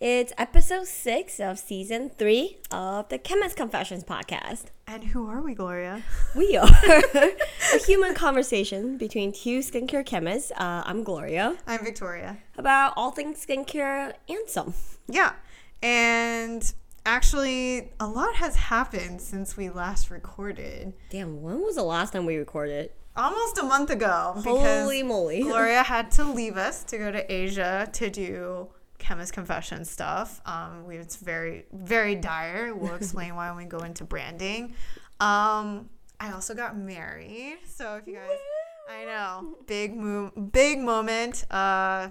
back. We're back. It's episode six of season three of the Chemist Confessions podcast. And who are we, Gloria? We are a human conversation between two skincare chemists. Uh, I'm Gloria. I'm Victoria. About all things skincare and some. Yeah. And actually, a lot has happened since we last recorded. Damn, when was the last time we recorded? Almost a month ago. Holy moly. Gloria had to leave us to go to Asia to do chemist confession stuff. Um, we, it's very, very dire. We'll explain why when we go into branding. Um, I also got married. So if you guys, I know, big move, big moment. Uh,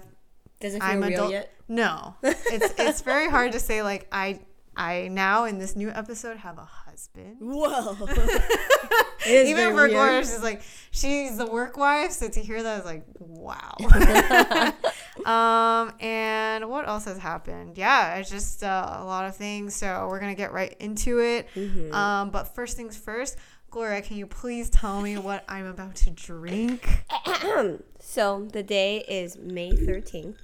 Does it feel I'm real adult. yet? No, it's it's very hard to say. Like I, I now in this new episode have a husband. Whoa. Even for. Gloria, she's like she's the work wife. So to hear that is like wow. um, and what else has happened? Yeah, it's just uh, a lot of things. So we're gonna get right into it. Mm-hmm. Um, but first things first, Gloria, can you please tell me what I'm about to drink? so the day is May 13th.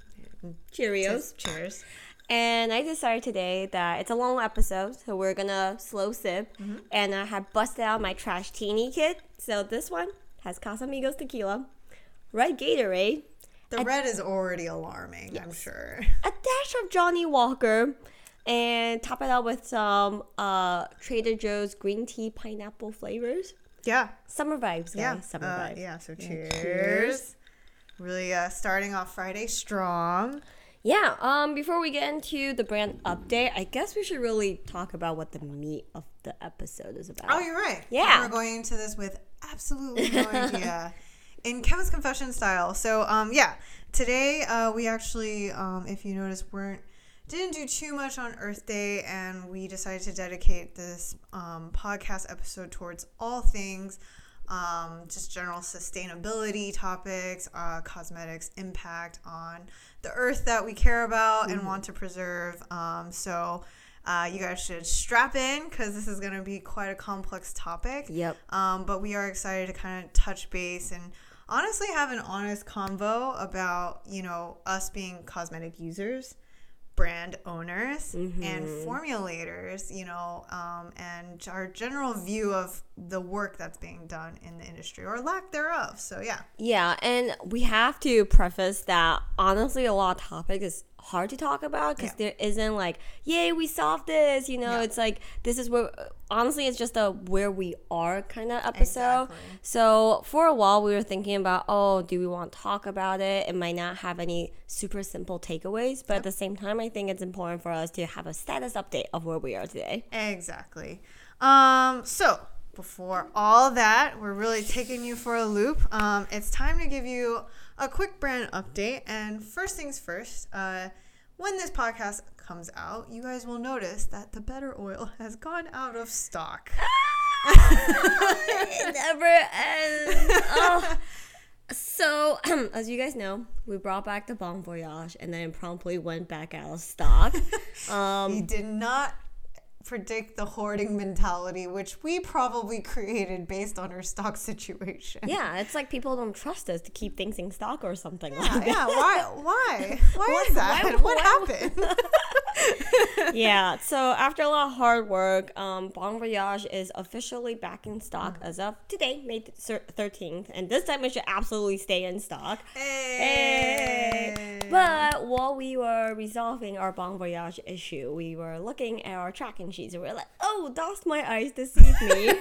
Cheerios. Cheers. And I decided today that it's a long episode, so we're gonna slow sip. Mm-hmm. And I have busted out my trash teeny kit. So this one has Casamigos tequila, red Gatorade, The red is already alarming. I'm sure. a dash of Johnnie Walker, and top it out with some uh, Trader Joe's green tea pineapple flavors. Yeah. Summer vibes, guys. Yeah. Summer uh, vibes. Yeah. So cheers. cheers. Really uh, starting off Friday strong. Yeah, um, before we get into the brand update, I guess we should really talk about what the meat of the episode is about. Oh, you're right. Yeah. We're going into this with absolutely no idea. In Chemist Confession style. So, um, yeah, today uh, we actually, um, if you notice, weren't didn't do too much on Earth Day, and we decided to dedicate this um, podcast episode towards all things. Um, just general sustainability topics, uh, cosmetics impact on the earth that we care about and want to preserve. Um, so, uh, you guys should strap in because this is going to be quite a complex topic. Yep. Um, but we are excited to kind of touch base and honestly have an honest convo about, you know, us being cosmetic users, brand owners, and formulators, you know, um, and our general view of the work that's being done in the industry or lack thereof. So, yeah. Yeah, and we have to preface that honestly, a lot of topics is hard to talk about because Yeah. there isn't like, yay, we solved this. You know, Yeah. it's like this is where honestly, it's just a where we are kind of episode. Exactly. So for a while, we were thinking about, oh, do we want to talk about it? It might not have any super simple takeaways, but at the same time, I think it's important for us to have a status update of where we are today. Exactly. Um, so before all that, we're really taking you for a loop. Um, it's time to give you a quick brand update. And first things first, uh, when this podcast comes out, you guys will notice that the better oil has gone out of stock. it never ends. Oh. So, as you guys know, we brought back the Bon Voyage and then promptly went back out of stock. Um, We did not predict the hoarding mentality, which we probably created based on our stock situation. yeah, it's like people don't trust us to keep things in stock or something Yeah, like yeah. Why? Why? Why Why- is that? why- what happened? yeah, so after a lot of hard work, um, Bon Voyage is officially back in stock as of today, May 13th. And this time it should absolutely stay in stock. Hey. But while we were resolving our Bon Voyage issue, we were looking at our tracking sheets and we're like, oh, dust my eyes deceive me.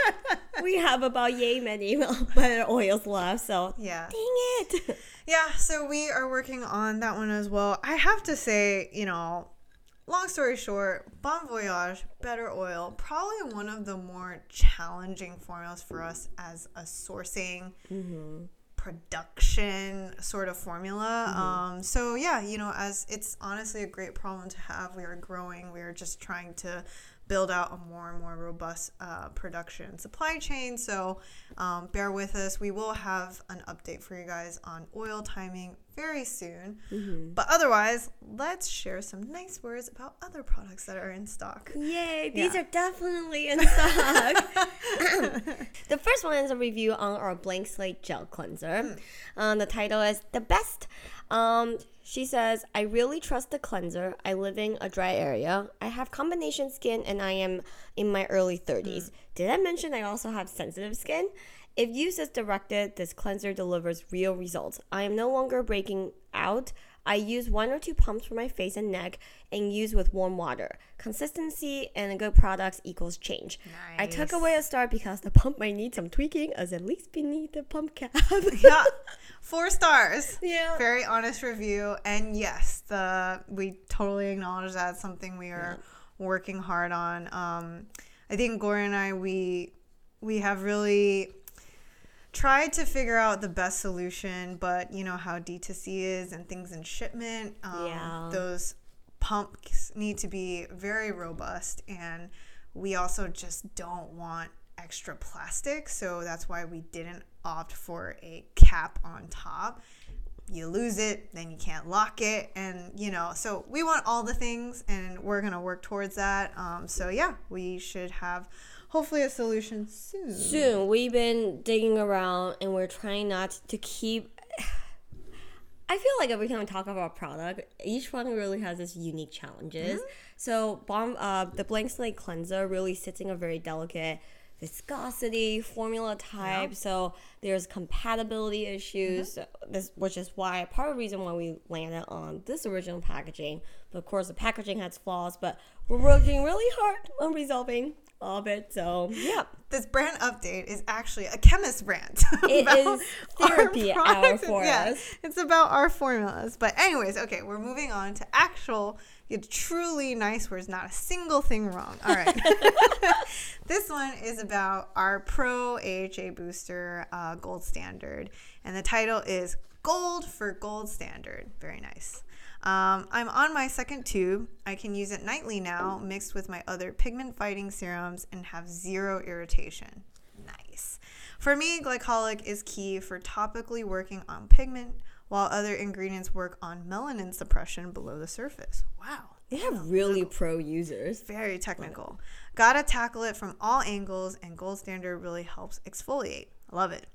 we have about yay many better oils left, so yeah. dang it. Yeah, so we are working on that one as well. I have to say, you know, long story short, Bon Voyage, Better Oil, probably one of the more challenging formulas for us as a sourcing mm-hmm. Production sort of formula. Um, so yeah, you know, as it's honestly a great problem to have. We are growing. We are just trying to build out a more and more robust uh, production supply chain. So um, bear with us. We will have an update for you guys on oil timing very soon. Mm-hmm. But otherwise, let's share some nice words about other products that are in stock. Yay, these Yeah. are definitely in stock. the first one is a review on our blank slate gel cleanser. Um, the title is The Best. Um, she says, I really trust the cleanser. I live in a dry area. I have combination skin and I am in my early 30s. Hmm. Did I mention I also have sensitive skin? If used as directed, this cleanser delivers real results. I am no longer breaking out. I use one or two pumps for my face and neck and use with warm water. Consistency and good products equals change. I took away a star because the pump might need some tweaking, as at least beneath the pump cap. yeah, four stars. Yeah. Very honest review, and yes, the we totally acknowledge that's something we are working hard on. Um, I think Gloria and I we we have really tried to figure out the best solution, but you know how D2C is and things in shipment. Um, Yeah. Those pumps need to be very robust, and we also just don't want extra plastic. So that's why we didn't opt for a cap on top. You lose it, then you can't lock it, and you know. So we want all the things, and we're gonna work towards that. Um, so yeah, we should have hopefully a solution soon. Soon, we've been digging around and we're trying not to keep. I feel like every time we talk about product, each one really has its unique challenges. Mm-hmm. So, bomb, uh, the blank slate cleanser really sits in a very delicate viscosity formula type. So there's compatibility issues. Mm-hmm. Uh, this, which is why part of the reason why we landed on this original packaging. But of course, the packaging has flaws. But we're working really hard on resolving of it. So yeah. This brand update is actually a chemist brand. It is is our hour for Yeah, us. It's about our formulas. But anyways, okay, we're moving on to actual, truly nice words. Not a single thing wrong. All right. this one is about our Pro AHA Booster uh, Gold Standard, and the title is Gold for Gold Standard. Very nice. Um, I'm on my second tube. I can use it nightly now, mixed with my other pigment fighting serums, and have zero irritation. Nice. For me, glycolic is key for topically working on pigment, while other ingredients work on melanin suppression below the surface. Wow. They have really pro users. Very technical. Gotta tackle it from all angles, and Gold Standard really helps exfoliate. Love it.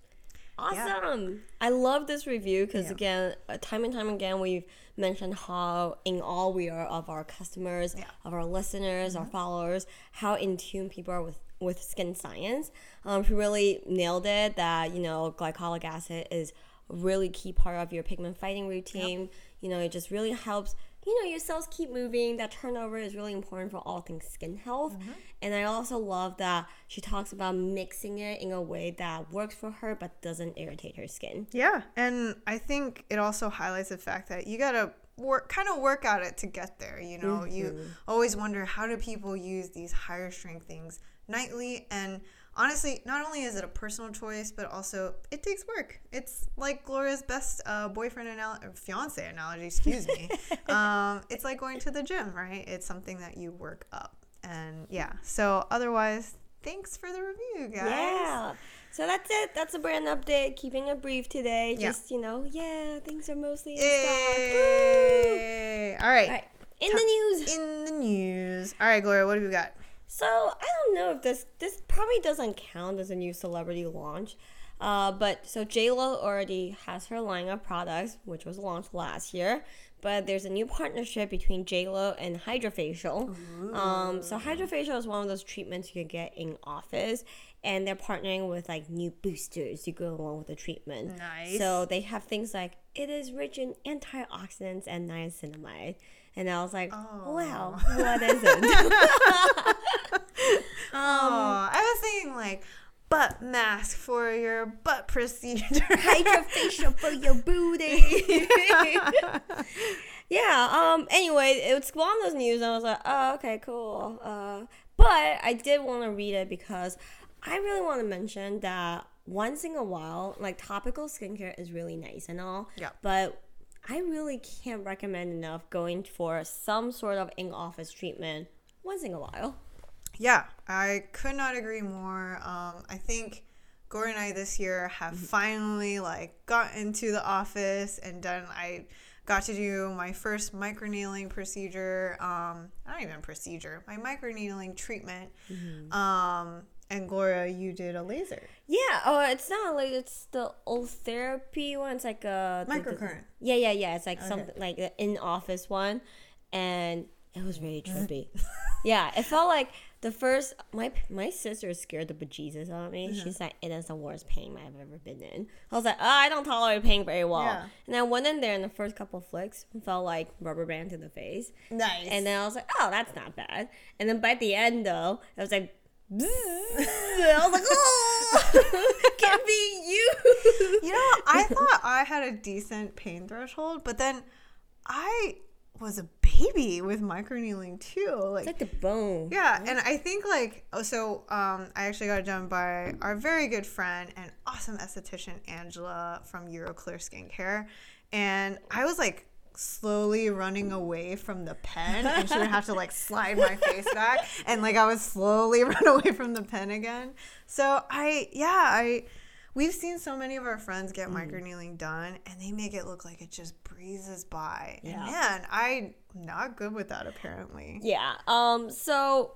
Awesome. I love this review because, Yeah. again, uh, time and time again, we've mentioned how in all we are of our customers, Yeah. Mm-hmm. of our listeners, our followers, how in tune people are with, with skin science. Um, she really nailed it that, you know, glycolic acid is a really key part of your pigment fighting routine. You know, it just really helps. You know, your cells keep moving. That turnover is really important for all things skin health. Mm-hmm. And I also love that she talks about mixing it in a way that works for her but doesn't irritate her skin. Yeah, and I think it also highlights the fact that you gotta work, kind of work at it to get there. You know, you always wonder how do people use these higher strength things nightly, and honestly, not only is it a personal choice, but also it takes work. It's like Gloria's best uh, boyfriend analogy, fiance analogy. Excuse me. um, it's like going to the gym, right? It's something that you work up, and yeah. So otherwise, thanks for the review, guys. Yeah. So that's it. That's a brand update. Keeping it brief today. Yeah. Just, you know, yeah, things are mostly in stock. Yay! All right. All right. In the news. In the news. All right, Gloria, what have we got? So I don't know if this this probably doesn't count as a new celebrity launch, uh, but so J Lo already has her line of products, which was launched last year. But there's a new partnership between J Lo and HydraFacial. Um, so HydraFacial is one of those treatments you can get in office, and they're partnering with like new boosters to go along with the treatment. Nice. So they have things like it is rich in antioxidants and niacinamide. And I was like, wow, what is it? oh, I was thinking like butt mask for your butt procedure. hydrafacial for your booty. yeah. Um. Anyway, it was one of those news. And I was like, oh, okay, cool. Uh, but I did want to read it because I really want to mention that once in a while, like topical skincare is really nice and all. Yeah. But I really can't recommend enough going for some sort of in-office treatment once in a while. yeah, I could not agree more. Um, I think Gloria and I this year have Mm-hmm. finally like got into the office and done. I got to do my first microneedling procedure. Um, not even procedure, my microneedling treatment. Mm-hmm. Um, and Gloria, you did a laser. Yeah. Oh, it's not like it's the old therapy one. It's like a the- the- Microcurrent. Yeah, yeah, yeah. It's like something like the in office one, and it was really trippy. yeah, it felt like the first. My my sister scared the bejesus out of me. Mm-hmm. She's like, it is the worst pain I've ever been in. I was like, oh, I don't tolerate pain very well. Yeah. And I went in there, and the first couple of flicks felt like rubber band to the face. Nice. And then I was like, oh, that's not bad. And then by the end, though, it was like, I was like, oh, can't be you. You know, I thought I had a decent pain threshold, but then I was a baby with microneedling too. Like, It's like the bone. yeah, and I think like oh, so. Um, I actually got it done by our very good friend and awesome esthetician Angela from Euroclear Skincare, and I was like slowly running away from the pen and she would have to like slide my face back and like I would slowly run away from the pen again. So I yeah, I we've seen so many of our friends get microneedling done and they make it look like it just breezes by. And Yeah. man, I'm not good with that apparently. Yeah. Um. So,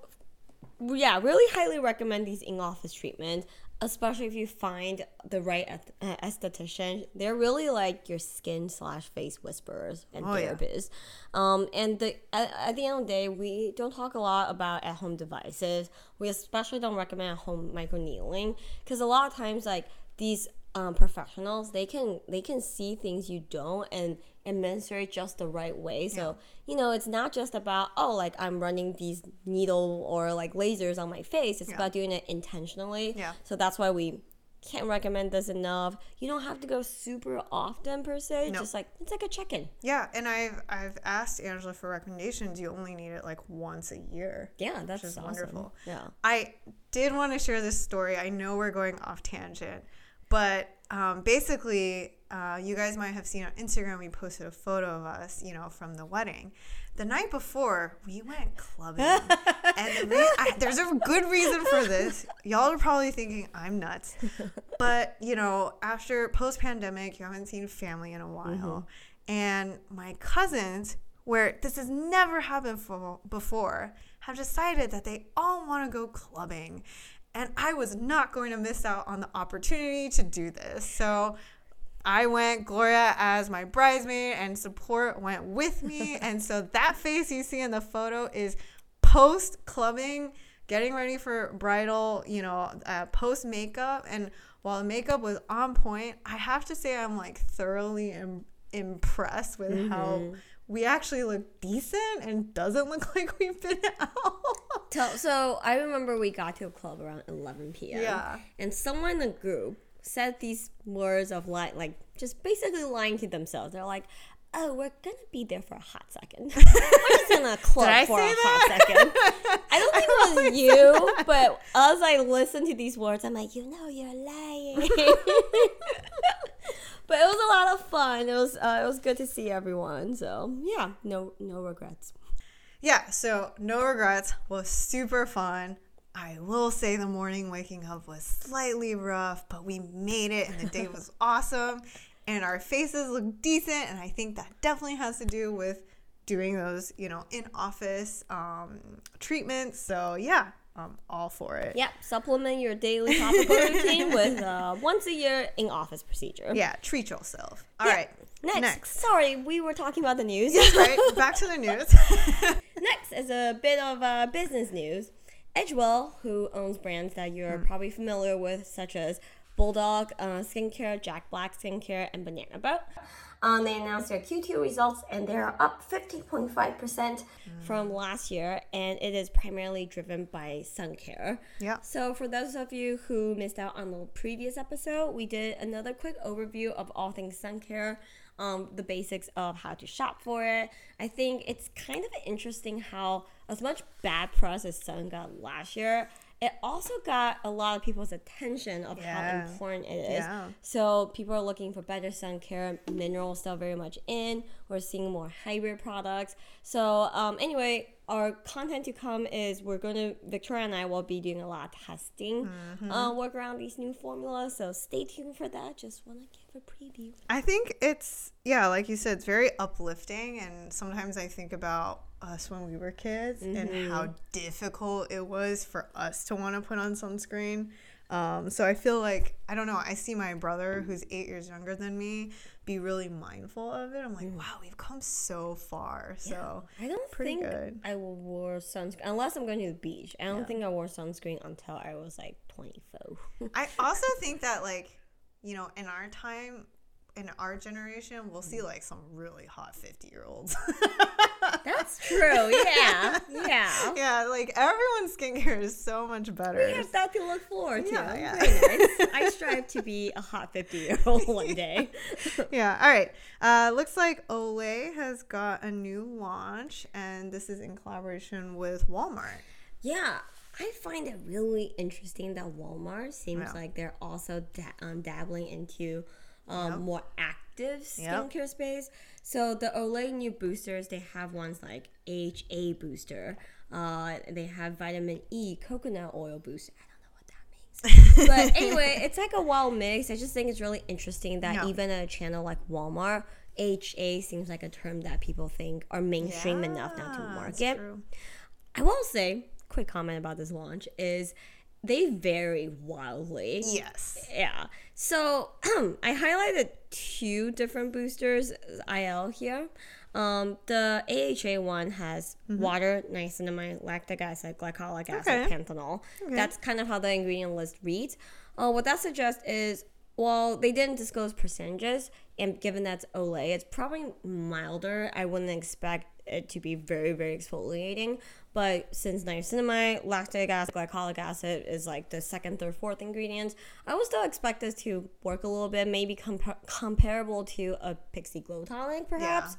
yeah, really highly recommend these in-office treatments, especially if you find the right uh, esthetician. They're really like your skin slash face whisperers and Oh, yeah. therapists. Um. And the at, at the end of the day, we don't talk a lot about at-home devices. We especially don't recommend at-home microneedling because a lot of times, like these um, professionals, they can they can see things you don't and administer it just the right way. So you know, it's not just about oh, like I'm running these needle or like lasers on my face. It's about doing it intentionally. Yeah. So that's why we can't recommend this enough. You don't have to go super often per se. No. Just like it's like a check-in. Yeah, and I've I've asked Angela for recommendations. You only need it like once a year. Yeah, that's awesome. wonderful. Yeah. I did want to share this story. I know we're going off tangent, but um, basically, uh, you guys might have seen on Instagram. We posted a photo of us, you know, from the wedding. The night before, we went clubbing, and I, there's a good reason for this. Y'all are probably thinking I'm nuts, but you know, after post pandemic, you haven't seen family in a while, and my cousins, where this has never happened for, before, have decided that they all want to go clubbing. And I was not going to miss out on the opportunity to do this. So I went, Gloria as my bridesmaid, and support went with me. and so that face you see in the photo is post clubbing, getting ready for bridal, you know, uh, post makeup. And while the makeup was on point, I have to say I'm like thoroughly Im- impressed with how we actually look decent and doesn't look like we've been out. So, so I remember we got to a club around 11 p.m. Yeah. And someone in the group said these words of like, like just basically lying to themselves. They're like, "Oh, we're gonna be there for a hot second. we're just gonna club I for a hot second." I don't think it was you, but as I listen to these words, I'm like, "You know, you're lying." But it was a lot of fun. It was uh, it was good to see everyone. So yeah, no no regrets. Yeah, so no regrets was super fun. I will say the morning waking up was slightly rough, but we made it and the day was awesome and our faces look decent and I think that definitely has to do with doing those, you know, in office um, treatments. So yeah, I'm all for it. Yep, supplement your daily topical routine with uh, once a year in office procedure. Yeah, treat yourself. All right. Next, Next. sorry, we were talking about the news. Yes, right, back to the news. Next is a bit of uh, business news. Edgewell, who owns brands that you're probably familiar with, such as Bulldog uh, Skincare, Jack Black Skincare, and Banana Boat, um, they announced their Q2 results and they're up 15.5% from last year, and it is primarily driven by sun care. Yeah. So, for those of you who missed out on the previous episode, we did another quick overview of all things sun care, um, the basics of how to shop for it. I think it's kind of interesting how, as much bad press as sun got last year, it also got a lot of people's attention of Yeah. how important it is. Yeah. So people are looking for better sun care. Minerals still very much in. We're seeing more hybrid products. So um, anyway, our content to come is we're going to Victoria and I will be doing a lot of testing, Mm-hmm. uh, work around these new formulas. So stay tuned for that. Just want to give a preview. I think it's yeah, like you said, it's very uplifting and sometimes I think about us when we were kids and how difficult it was for us to want to put on sunscreen. Um, so I feel like I don't know, I see my brother who's eight years younger than me be really mindful of it. I'm like, wow, we've come so far. So I don't think good. I will wear sunscreen unless I'm going to the beach. I don't think I wore sunscreen until I was like 24. I also think that like, you know, in our time, in our generation, we'll see like some really hot 50 year olds. That's true. Yeah. Yeah. yeah, like everyone's skincare is so much better. We have that to look forward to. Yeah, yeah. Nice. I strive to be a hot 50 year old one day. yeah. All right. Uh, looks like Olay has got a new launch, and this is in collaboration with Walmart. Yeah. I find it really interesting that Walmart seems Yeah. like they're also da- um, dabbling into um, Yep. more active Yep. skincare space. So the Olay new boosters, they have ones like HA booster. Uh, they have vitamin E coconut oil booster. I don't know what that means. but anyway, it's like a wild mix. I just think it's really interesting that Yeah. even a channel like Walmart, HA seems like a term that people think are mainstream enough now to Yeah, that's market. true. I will say, quick comment about this launch is they vary wildly. Yes. Yeah. So I highlighted two different boosters IL here. Um, the AHA one has water, niacinamide, lactic acid, glycolic acid, Mm-hmm. Okay. That's kind of how the ingredient list reads. Uh, what that suggests is, well, they didn't disclose percentages, and given that's Olay, it's probably milder. I wouldn't expect it to be very, very exfoliating. But since niacinamide, lactic acid, glycolic acid is like the second, third, fourth ingredients, I would still expect this to work a little bit, maybe compa- comparable to a Pixi Glow Tonic, perhaps.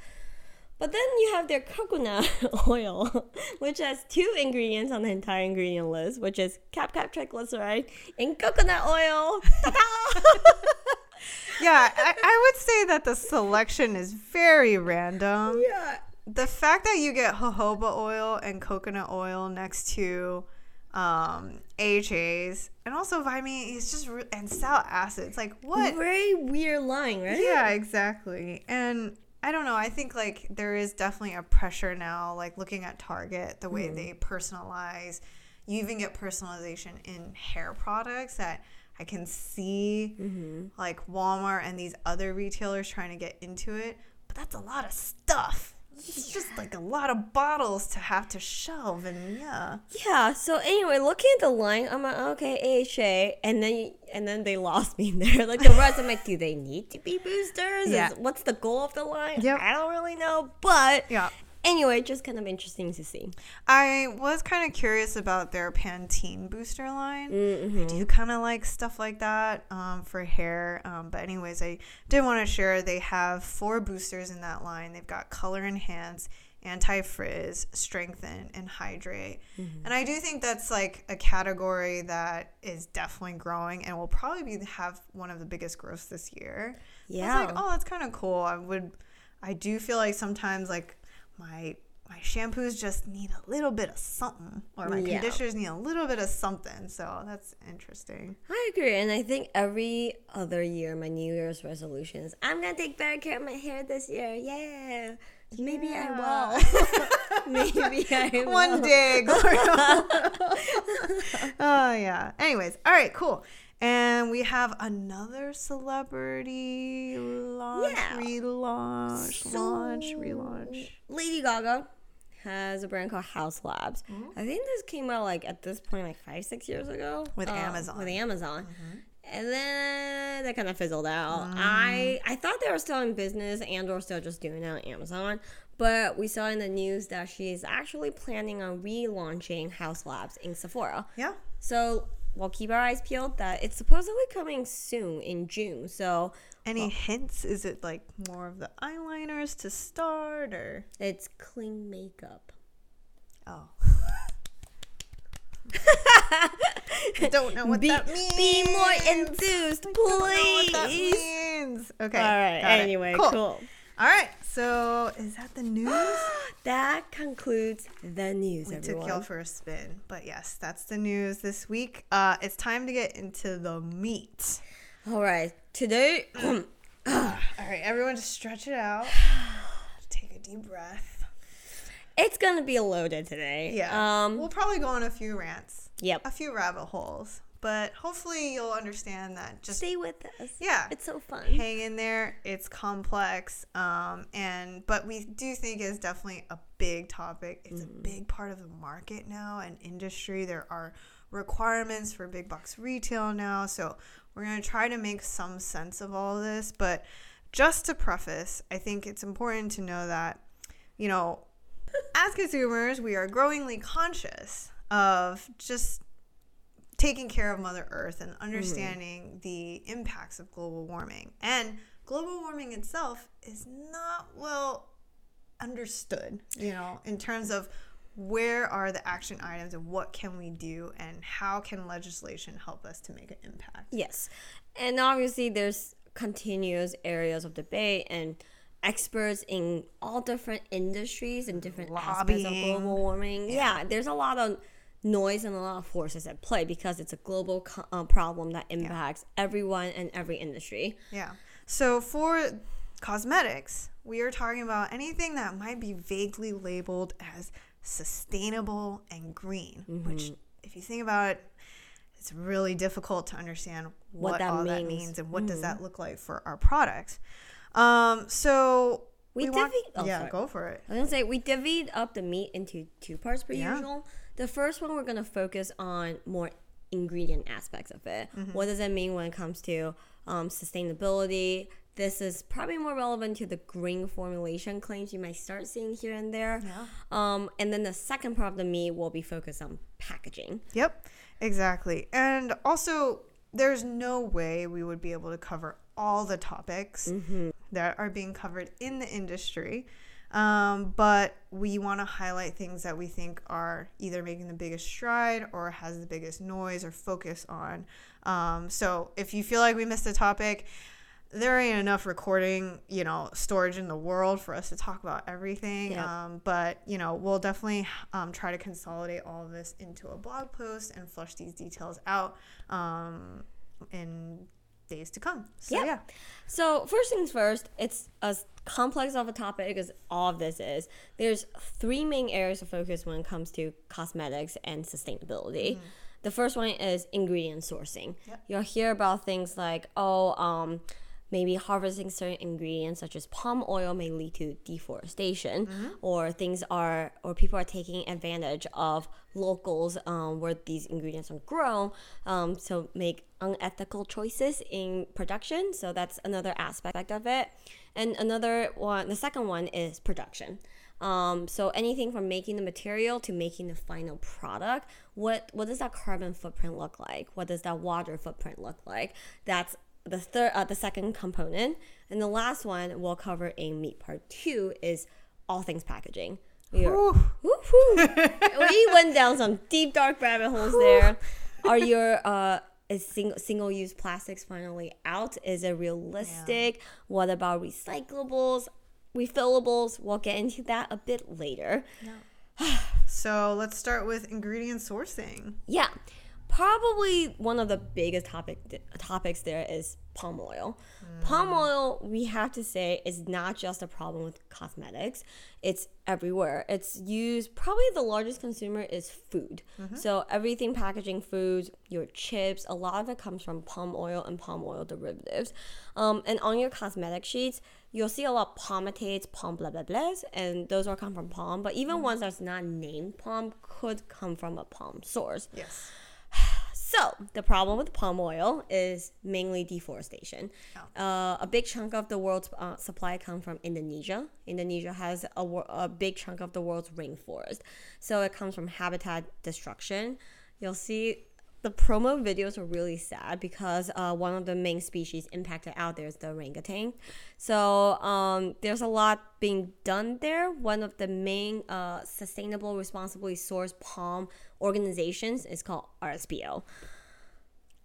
But then you have their coconut oil, which has two ingredients on the entire ingredient list, which is cap cap triglyceride and coconut oil. Yeah, I, I would say that the selection is very random. yeah. The fact that you get jojoba oil and coconut oil next to um, AHAs and also vitamin E is just re- and salicylic acid. It's like what? Very weird line, right? Yeah, exactly. And I don't know. I think like there is definitely a pressure now, like looking at Target, the way mm-hmm. they personalize. You even get personalization in hair products that I can see, mm-hmm. like Walmart and these other retailers trying to get into it. But that's a lot of stuff. It's just like a lot of bottles to have to shelve, and yeah. Yeah. So anyway, looking at the line, I'm like, okay, AHA, and then and then they lost me there. Like the rest, I'm like, do they need to be boosters? Yeah. Is, what's the goal of the line? Yep. I don't really know, but Yeah. Anyway, just kind of interesting to see. I was kind of curious about their Pantene booster line. Mm-hmm. I do kind of like stuff like that um, for hair. Um, but, anyways, I did want to share they have four boosters in that line. They've got Color Enhance, Anti Frizz, Strengthen, and Hydrate. Mm-hmm. And I do think that's like a category that is definitely growing and will probably be, have one of the biggest growths this year. Yeah. was like, oh, that's kind of cool. I would, I do feel like sometimes like my my shampoos just need a little bit of something, or my Yeah. conditioners need a little bit of something. So that's interesting. I agree, and I think every other year, my New Year's resolutions, I'm gonna take better care of my hair this year. Yeah, maybe I will. maybe I will. One day, oh yeah. Anyways, all right, cool. And we have another celebrity launch, Yeah. relaunch, launch, relaunch. Lady Gaga has a brand called Haus Labs. Mm-hmm. I think this came out like at this point, like five, six years ago With Uh, Amazon. With Amazon. Mm-hmm. And then that kind of fizzled out. I I thought they were still in business and or still just doing it on Amazon. But we saw in the news that she's actually planning on relaunching Haus Labs in Sephora. Yeah. So we'll keep our eyes peeled that it's supposedly coming soon in June. So Any hints? Is it like more of the eyeliners to start, or it's clean makeup. oh? I don't know what Be, that means. be more enthused, I don't know what that please. means. Okay. All right. Anyway, cool. All right. So is that the news? That concludes the news, we everyone. took y'all for a spin, but yes, that's the news this week. Uh, it's time to get into the meat. All right, today. All right, everyone, just stretch it out. Take a deep breath. it's gonna be loaded today. Yeah. Um. we'll probably go on a few rants, Yep. a few rabbit holes, but hopefully you'll understand that just Stay with us. yeah, It's so fun. hang in there. It's complex, um, and but we do think it's definitely a big topic. It's a big part of the market now and industry. There are requirements for big box retail now, so we're gonna try to make some sense of all of this. But just to preface, I think it's important to know that you know, as consumers, we are growingly conscious of just taking care of Mother Earth and mm-hmm. understanding the impacts of global warming. And global warming itself is not well understood, you know, in terms of where are the action items and what can we do and how can legislation help us to make an impact. Yes. And obviously, there's continuous areas of debate and experts in all different industries and different aspects of global warming. Yeah. there's a lot of noise and a lot of forces at play because it's a global co- uh, problem that impacts everyone and every industry. Yeah. So for cosmetics, we are talking about anything that might be vaguely labeled as sustainable and green, which, if you think about it, it's really difficult to understand what, What that all that means. means and what does that look like for our products. Um, so We want- divvy- oh, yeah, sorry. go for it. I was gonna say we divvied up the meat into two parts per Yeah. usual. The first one we're gonna focus on more ingredient aspects of it. Mm-hmm. What does it mean when it comes to um, sustainability? This is probably more relevant to the green formulation claims you might start seeing here and there. Yeah. Um, and then the second part of the meat will be focused on packaging. Yep, exactly. And also, there's no way we would be able to cover all the topics that are being covered in the industry. Um, but we want to highlight things that we think are either making the biggest stride or has the biggest noise or focus on. Um, so if you feel like we missed a topic, there ain't enough recording, you know, storage in the world for us to talk about everything. Yeah. Um, but you know, we'll definitely um, try to consolidate all of this into a blog post and flush these details out um, in days to come. So Yeah. yeah, So first things first, it's as complex of a topic as all of this is. There's three main areas of focus when it comes to cosmetics and sustainability. The first one is ingredient sourcing. Yep. You'll hear about things like, oh, um, maybe harvesting certain ingredients such as palm oil may lead to deforestation, or things are, or people are taking advantage of locals um, where these ingredients are grown, um, so make unethical choices in production. So that's another aspect of it. And another one, the second one is production. Um, so anything from making the material to making the final product, what what does that carbon footprint look like? What does that water footprint look like? That's the third, uh, the second component, and the last one we'll cover in meat part two is all things packaging. We, are, we went down some deep dark rabbit holes there. Are your uh is single single use plastics finally out? Is it realistic? What about recyclables, refillables? We'll get into that a bit later. So let's start with ingredient sourcing. Yeah. Probably one of the biggest topic topics there is palm oil. Palm mm. oil, we have to say, is not just a problem with cosmetics. It's everywhere. It's used. Probably the largest consumer is food. Mm-hmm. So everything packaging foods, your chips, a lot of it comes from palm oil and palm oil derivatives. Um, and on your cosmetic sheets, you'll see a lot of palmitates, palm blah blah blahs, and those all come from palm. But even mm. ones that's not named palm could come from a palm source. Yes. So the problem with palm oil is mainly deforestation. Uh, a big chunk of the world's uh, supply comes from Indonesia. Indonesia has a, a big chunk of the world's rainforest, so it comes from habitat destruction. You'll see the promo videos are really sad because uh, one of the main species impacted out there is the orangutan. So um, there's a lot being done there. One of the main uh, sustainable, responsibly sourced palm organizations is called RSPO.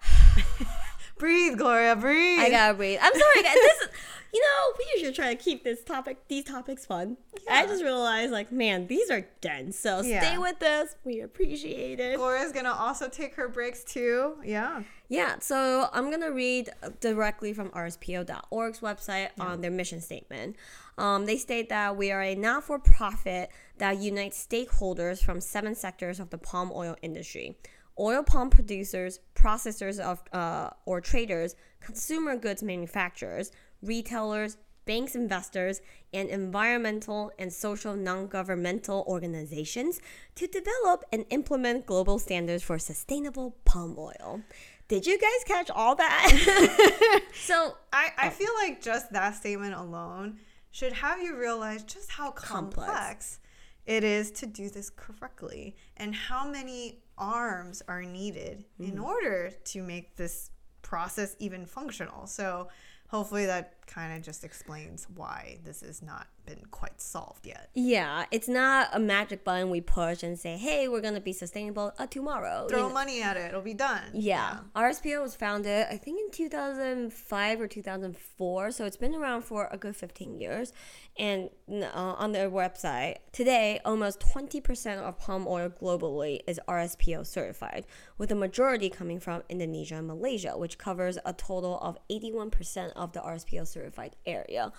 breathe, Gloria, breathe. I gotta breathe. I'm sorry, guys. This is, you know, we usually try to keep this topic, these topics fun. I just realized, like, man, these are dense. So Yeah. stay with us. We appreciate it. Gloria's gonna also take her breaks too. Yeah. Yeah, so I'm to read directly from RSPO.org's website on their mission statement. Um, they state that we are a not for profit that unites stakeholders from seven sectors of the palm oil industry oil palm producers, processors of uh, or traders, consumer goods manufacturers, retailers, banks, investors, and environmental and social non governmental organizations to develop and implement global standards for sustainable palm oil. Did you guys catch all that? so, I, I feel like just that statement alone should have you realize just how complex, Complex. it is to do this correctly and how many arms are needed in hmm. order to make this process even functional. So hopefully that kind of just explains why this has not been quite solved yet. yeah, it's not a magic button we push and say, hey, we're going to be sustainable uh, tomorrow. you Throw know? money at it, it'll be done. Yeah. RSPO was founded, I think, in 2005 or 2004. So it's been around for a good 15 years. And uh, on their website, today, almost 20% of palm oil globally is RSPO certified, with the majority coming from Indonesia and Malaysia, which covers a total of 81% of the RSPO certified area.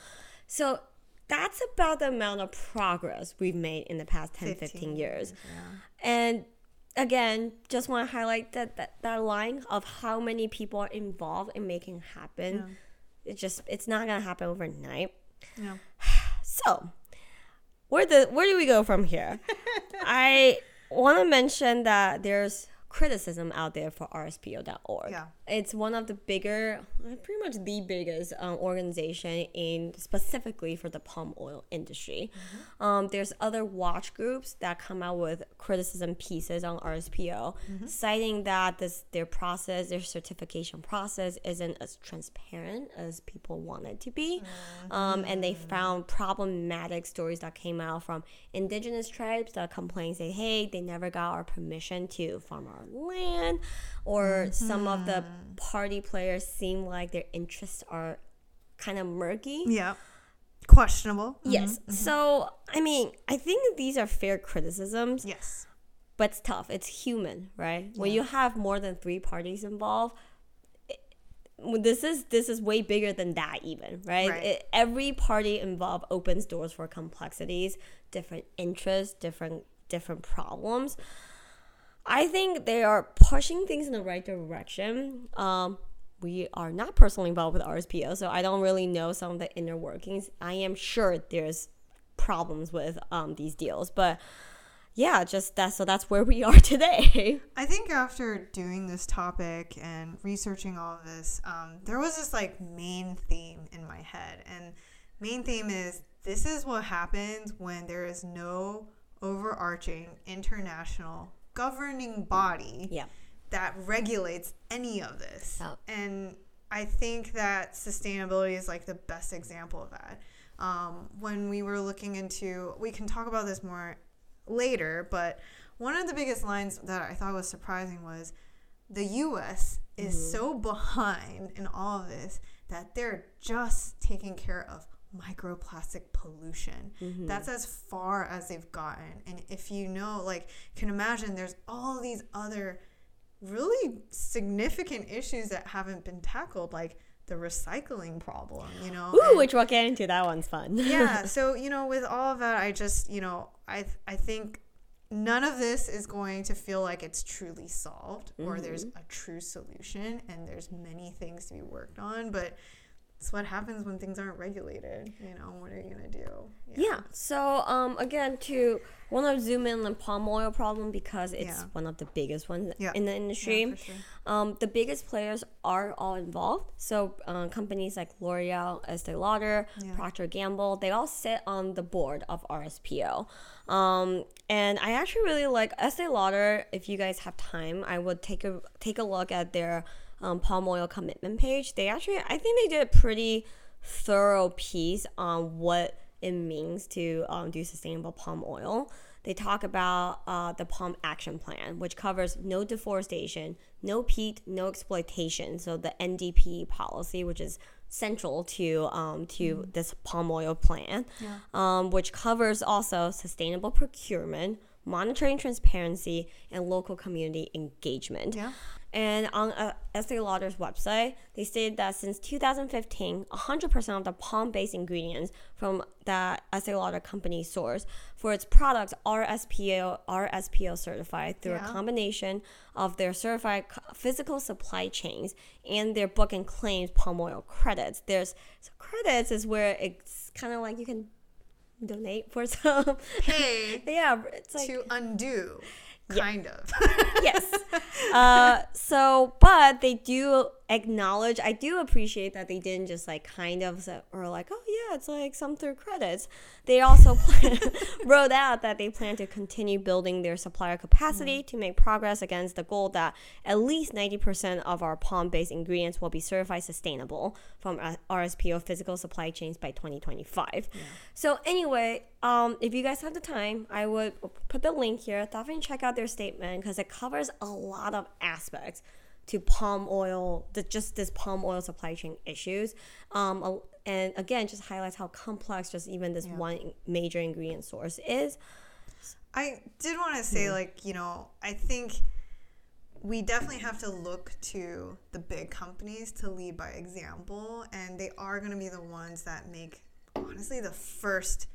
So that's about the amount of progress we've made in the past 10, 15, years. And again, just want to highlight that, that that line of how many people are involved in making it happen. It just it's not gonna happen overnight. Yeah. So where the where do we go from here? I want to mention that there's criticism out there for RSPO.org. Yeah. It's one of the bigger, uh, pretty much the biggest um, organization in specifically for the palm oil industry. Um, there's other watch groups that come out with criticism pieces on RSPO, citing that this their process, their certification process, isn't as transparent as people want it to be, um, and they found problematic stories that came out from indigenous tribes that complain, say, "Hey, they never got our permission to farm our land," or some of the mm-hmm. party players seem like their interests are kind of murky. Yeah. Questionable. Mm-hmm. Yes. Mm-hmm. So, I mean, I think these are fair criticisms, Yes. but it's tough. It's human, right? When you have more than three parties involved, it- this is this is way bigger than that even right, Right. It- every party involved opens doors for complexities different interests different different problems i think they are pushing things in the right direction um, we are not personally involved with RSPO, so I don't really know some of the inner workings. I am sure there's problems with um, these deals, but yeah, just that. So that's where we are today. I think after doing this topic and researching all of this, um, there was this like main theme in my head. And main theme is this is what happens when there is no overarching international governing body yeah. that regulates any of this. Yeah. And I think that sustainability is like the best example of that. Um, when we were looking into, we can talk about this more later, but one of the biggest lines that I thought was surprising was the US is so behind in all of this that they're just taking care of microplastic pollution. Mm-hmm. That's as far as they've gotten. And if you know, like, can imagine there's all these other really significant issues that haven't been tackled, like the recycling problem, you know? Ooh, and- which we'll get into. That one's fun. yeah so you know with all of that i just you know i i think none of this is going to feel like it's truly solved or there's mm-hmm. a true solution and there's many things to be worked on but it's what happens when things aren't regulated you know what are you gonna do Yeah. So um, again, to want to zoom in on the palm oil problem because it's Yeah. one of the biggest ones Yeah. in the industry. sure. Um, the biggest players are all involved. So uh, companies like L'Oreal, Estee Lauder, Yeah. Procter Gamble, they all sit on the board of RSPO. Um, and I actually really like Estee Lauder. If you guys have time, I would take a take a look at their um, palm oil commitment page. They actually, I think they did a pretty thorough piece on what it means to um, do sustainable palm oil. they talk about uh, the Palm Action Plan, which covers no deforestation, no peat, no exploitation. So the NDP policy, which is central to um, to mm. this palm oil plan, yeah. um, which covers also sustainable procurement, monitoring transparency, and local community engagement. Yeah. And on uh, Estee Lauder's website, they stated that since 2015, 100% of the palm-based ingredients from that Estee Lauder company source for its products are SPO, are SPO certified through yeah. a combination of their certified physical supply chains and their book and claims palm oil credits. There's so credits is where it's kind of like you can donate for some. Hey, yeah, it's like to undo kind yeah. of. yes. Uh, so, but they do acknowledge, I do appreciate that they didn't just like kind of, or like, oh yeah, it's like some through credits. They also wrote out that they plan to continue building their supplier capacity mm-hmm. to make progress against the goal that at least 90% of our palm based ingredients will be certified sustainable from RSPO physical supply chains by 2025. Yeah. So, anyway, um, if you guys have the time, I would put the link here. Definitely check out their statement because it covers a lot of aspects to palm oil, the, just this palm oil supply chain issues. Um, and again, just highlights how complex just even this yeah. one major ingredient source is. I did want to say, mm. like, you know, I think we definitely have to look to the big companies to lead by example, and they are going to be the ones that make, honestly, the first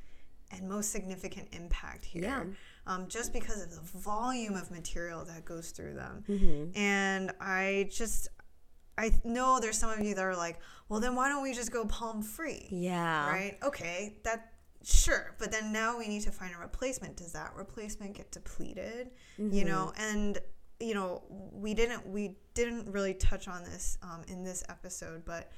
and most significant impact here. Yeah um, just because of the volume of material that goes through them. Mm-hmm. And I just, I know there's some of you that are like, well, then why don't we just go palm free? Yeah. Right? Okay, that sure but then now we need to find a replacement does that replacement get depleted mm-hmm. you know and you know we didn't we didn't really touch on this um, in this episode but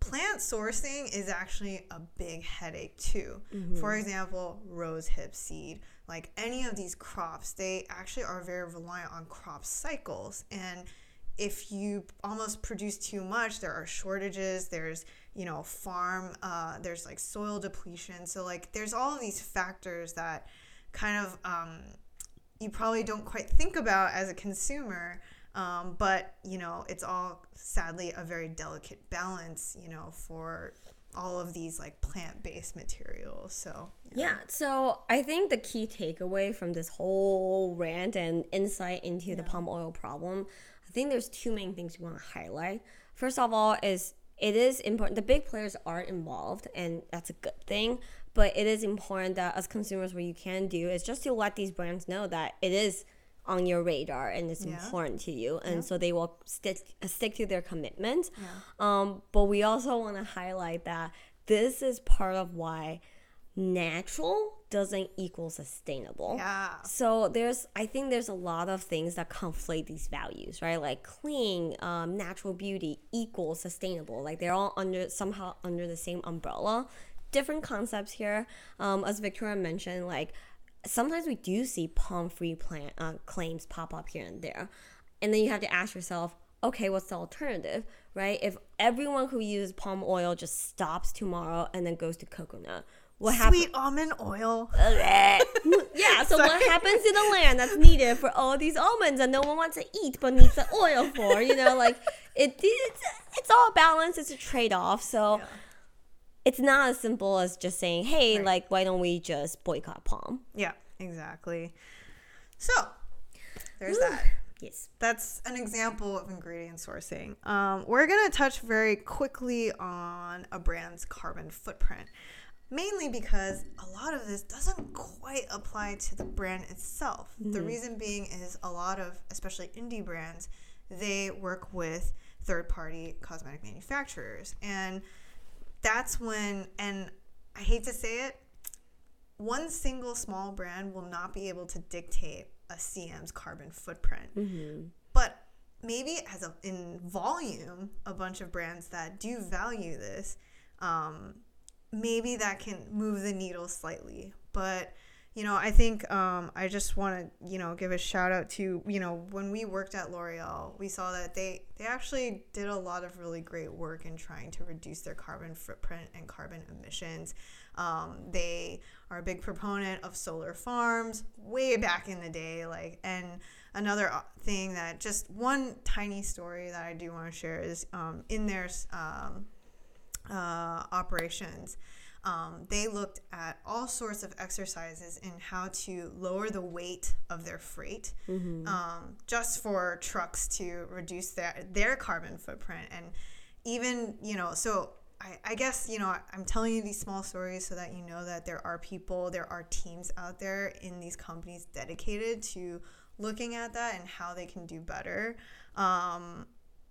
plant sourcing is actually a big headache too mm-hmm. for example rose hip seed like any of these crops, they actually are very reliant on crop cycles. And if you almost produce too much, there are shortages. There's, you know, farm, uh, there's like soil depletion. So, like, there's all of these factors that kind of um, you probably don't quite think about as a consumer. Um, but, you know, it's all sadly a very delicate balance, you know, for all of these like plant-based materials so yeah. yeah. so i think the key takeaway from this whole rant and insight into yeah. the palm oil problem i think there's two main things we want to highlight first of all is it is important the big players are involved and that's a good thing but it is important that as consumers what you can do is just to let these brands know that it is on your radar and it's yeah. important to you and yeah. so they will stick stick to their commitment yeah. um, but we also want to highlight that this is part of why natural doesn't equal sustainable. Yeah. So there's, I think there's a lot of things that conflate these values, right? Like clean, um, natural beauty equals sustainable. Like they're all under somehow under the same umbrella. Different concepts here. Um, as Victoria mentioned, like sometimes we do see palm free plant uh, claims pop up here and there. And then you have to ask yourself, okay, what's the alternative, right? If everyone who uses palm oil just stops tomorrow and then goes to coconut, what happens? Sweet almond oil. yeah, so Sorry. what happens to the land that's needed for all these almonds that no one wants to eat but needs the oil for? You know, like it, it's, it's all balance. It's a trade off. So. Yeah it's not as simple as just saying, hey, right. like, why don't we just boycott palm? Yeah, exactly. So, there's Ooh. that. Yes. That's an example of ingredient sourcing. Um, we're going to touch very quickly on a brand's carbon footprint, mainly because a lot of this doesn't quite apply to the brand itself. Mm-hmm. The reason being is a lot of, especially indie brands, they work with third party cosmetic manufacturers. And that's when, and I hate to say it, one single small brand will not be able to dictate a CM's carbon footprint. Mm-hmm. But maybe as a, in volume, a bunch of brands that do value this, um, maybe that can move the needle slightly. But you know, I think um, I just want to, you know, give a shout out to, you know, when we worked at L'Oreal, we saw that they they actually did a lot of really great work in trying to reduce their carbon footprint and carbon emissions. Um, they are a big proponent of solar farms way back in the day, like and another uh, thing that just one tiny story that I do want to share is um, in their um, uh, operations um, they looked at all sorts of exercises in how to lower the weight of their freight mm-hmm. um, just for trucks to reduce their, their carbon footprint. And even, you know, so I, I guess, you know, I'm telling you these small stories so that you know that there are people, there are teams out there in these companies dedicated to looking at that and how they can do better. Um,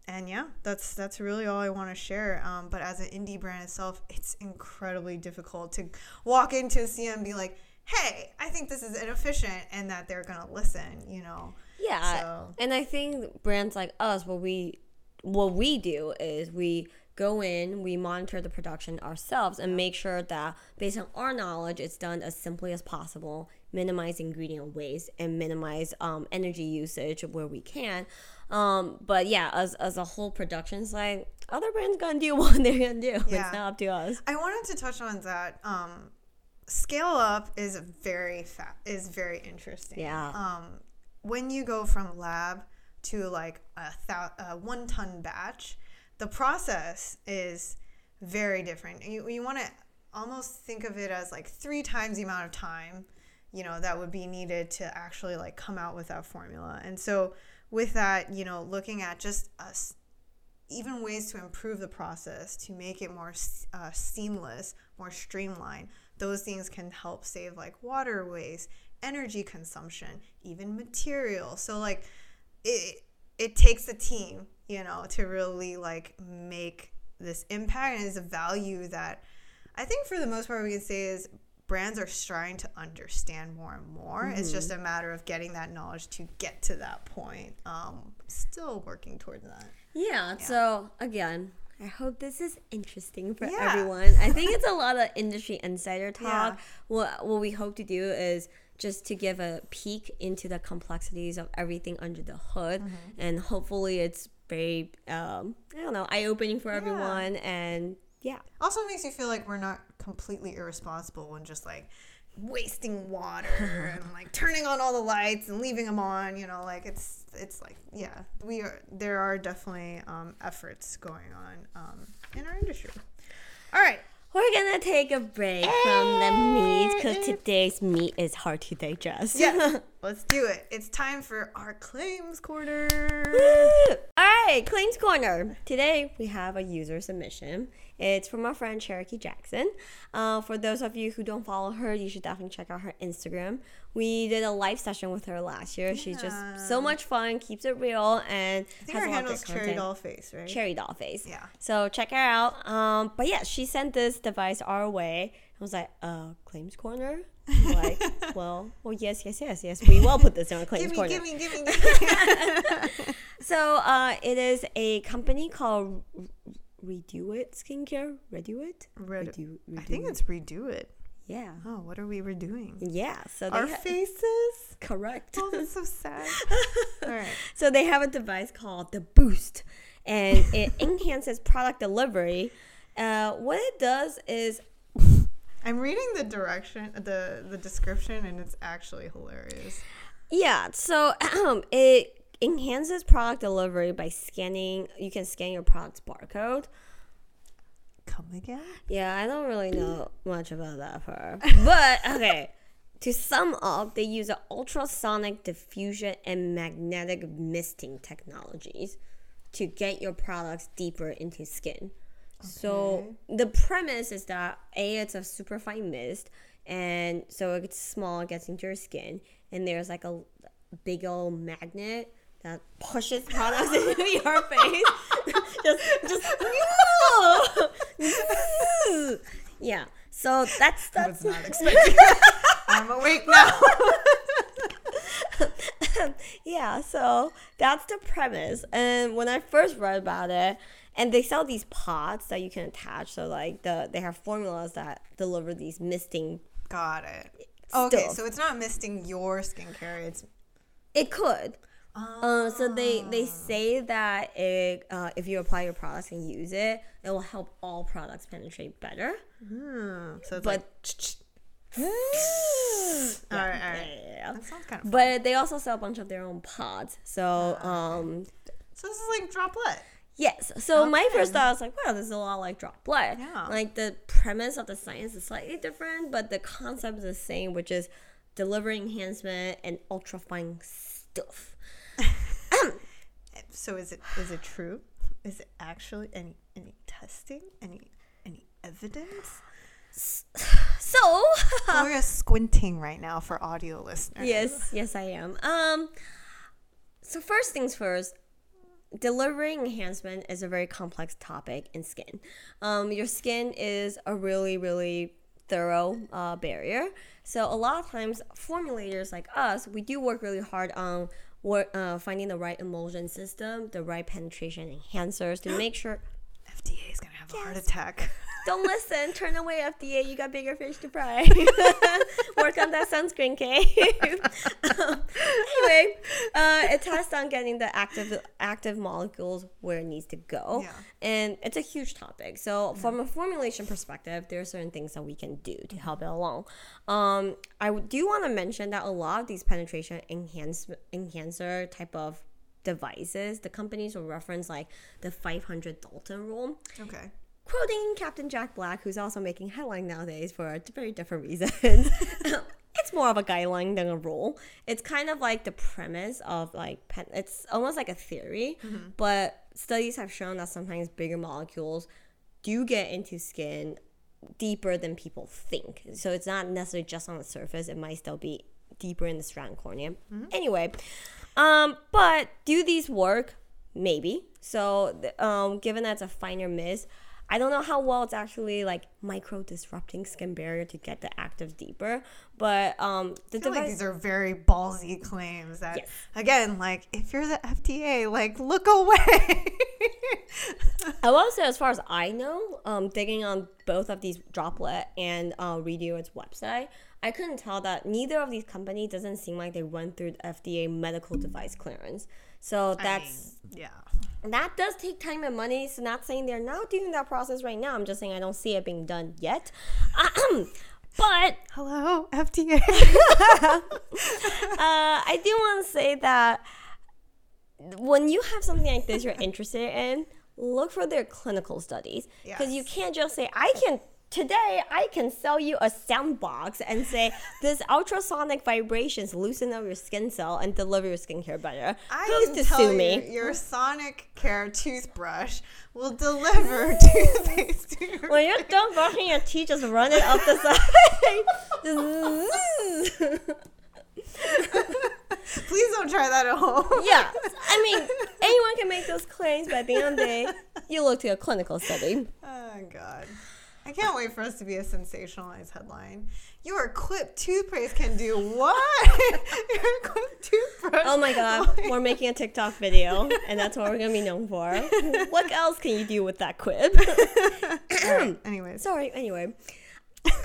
and yeah, that's that's really all I want to share. Um, but as an indie brand itself, it's incredibly difficult to walk into a CM and be like, "Hey, I think this is inefficient," and that they're gonna listen. You know? Yeah. So. And I think brands like us, what we what we do is we go in, we monitor the production ourselves, and make sure that based on our knowledge, it's done as simply as possible, minimize ingredient waste and minimize um, energy usage where we can. Um, but yeah, as, as a whole production side, other brands gonna do what they're gonna do. Yeah. It's not up to us. I wanted to touch on that. Um, scale up is very fat is very interesting. Yeah. Um, when you go from lab to like a, thou- a one ton batch, the process is very different. You, you want to almost think of it as like three times the amount of time, you know, that would be needed to actually like come out with that formula. And so with that, you know, looking at just us, even ways to improve the process to make it more uh, seamless, more streamlined. Those things can help save like water waste, energy consumption, even material. So like it it takes a team, you know, to really like make this impact and is a value that I think for the most part we can say is brands are starting to understand more and more. Mm-hmm. It's just a matter of getting that knowledge to get to that point. Um, still working towards that. Yeah, yeah. So again, I hope this is interesting for yeah. everyone. I think it's a lot of industry insider talk. Yeah. What what we hope to do is just to give a peek into the complexities of everything under the hood, mm-hmm. and hopefully it's very um, I don't know eye opening for everyone and yeah. Also makes you feel like we're not completely irresponsible when just like wasting water and like turning on all the lights and leaving them on you know like it's it's like yeah. We are there are definitely um, efforts going on um, in our industry. All right we're gonna take a break from the meat because today's meat is hard to digest. Yeah. Let's do it. It's time for our claims corner. All right claims corner. Today we have a user submission it's from our friend Cherokee Jackson. Uh, for those of you who don't follow her, you should definitely check out her Instagram. We did a live session with her last year. Yeah. She's just so much fun, keeps it real, and I think has her handle's Cherry Doll Face, right? Cherry Doll Face. Yeah. So check her out. Um, but yeah, she sent this device our way. I was like, uh, claims corner? like, well, well, yes, yes, yes, yes. We will put this in our claims give me, corner. Give me, give me, give me. so uh, it is a company called redo it skincare redo it? Redo, redo, redo i think it's redo it. Yeah. Oh what are we redoing? Yeah so our ha- faces? Correct. Oh that's so sad. All right so they have a device called the boost and it enhances product delivery. Uh, what it does is i'm reading the direction the the description and it's actually hilarious. Yeah so um, it enhances product delivery by scanning. You can scan your product's barcode. Come again? Yeah, I don't really know much about that part. But okay. To sum up, they use ultrasonic diffusion and magnetic misting technologies to get your products deeper into skin. Okay. So the premise is that a it's a super fine mist, and so it's small, it gets into your skin, and there's like a big old magnet that pushes products into your face. just, just, yeah. So that's that's. Not expecting. I'm awake now. yeah. So that's the premise. And when I first read about it, and they sell these pods that you can attach. So like the they have formulas that deliver these misting. Got it Okay, so it's not misting your skincare. It's it could. Uh, so they they Ah. say that it, uh, if you apply your products and use it, it will help all products penetrate better. hmm, so it's But like all right, all yeah, right. yeah, yeah. That sounds kind of. But they also sell a bunch of their own pods. So um, So this is like droplette. Yes. So my first thought was like, wow, this is a lot like droplette. Yeah. Like the premise of the science is slightly different, but the concept is the same, which is delivering enhancement and ultra fine stuff. So is it is it true? Is it actually any any testing? Any any evidence? So Gloria's squinting right now for audio listeners. yes, yes, I am. Um. So first things first. Delivering enhancement is a very complex topic in skin. Um, your skin is a really, really thorough uh, barrier. So a lot of times, formulators like us, we do work really hard on work, uh, finding the right emulsion system, the right penetration enhancers to make sure. FDA is gonna have a heart attack. Don't listen. Turn away, FDA. You got bigger fish to fry. Work on that sunscreen, okay? Um, anyway, uh, it tests on getting the active active molecules where it needs to go, Yeah. and it's a huge topic. So, from a formulation perspective, there are certain things that we can do to help it along. Um, I do want to mention that a lot of these penetration enhance enhancer type of devices, the companies will reference like the 500 Dalton rule Okay. Quoting Captain Jack Black, who's also making headline nowadays for a very different reasons. it's more of a guideline than a rule. It's kind of like the premise of like pen, it's almost like a theory, but studies have shown that sometimes bigger molecules do get into skin deeper than people think. So it's not necessarily just on the surface. It might still be deeper in the stratum corneum. Anyway, um, but do these work? Maybe. So, um, given that it's a finer mist, I don't know how well it's actually like micro disrupting skin barrier to get the active deeper. But um, the feel like these are very ballsy claims that Yes. again, like if you're the FDA, like look away. I will say, as far as I know, um, digging on both of these droplette and uh, website, I couldn't tell that neither of these companies doesn't seem like they went through the FDA medical device clearance. So that's I mean, yeah. That does take time and money. So not saying they're not doing that process right now. I'm just saying I don't see it being done yet. but Hello, FDA. uh, I do want to say that when you have something like this you're interested in, look for their clinical studies because you can't just say I can. Today, I can sell you a sound box and say this ultrasonic vibrations loosen up your skin cell and deliver your skincare better. I Who's to tell sue you, me? your Sonicare toothbrush will deliver toothpaste to your When you're done brushing your teeth, just run it up the side. Please don't try that at home. yeah, I mean, anyone can make those claims, but at the end of the day, you look to a clinical study. Oh god. I can't wait for us to be a sensationalized headline. Your Quip toothpaste can do what? Your Quip toothbrush. Oh my god, we're making a TikTok video, and that's what we're gonna be known for. What else can you do with that quip? Alright, Anyways. Sorry, anyway.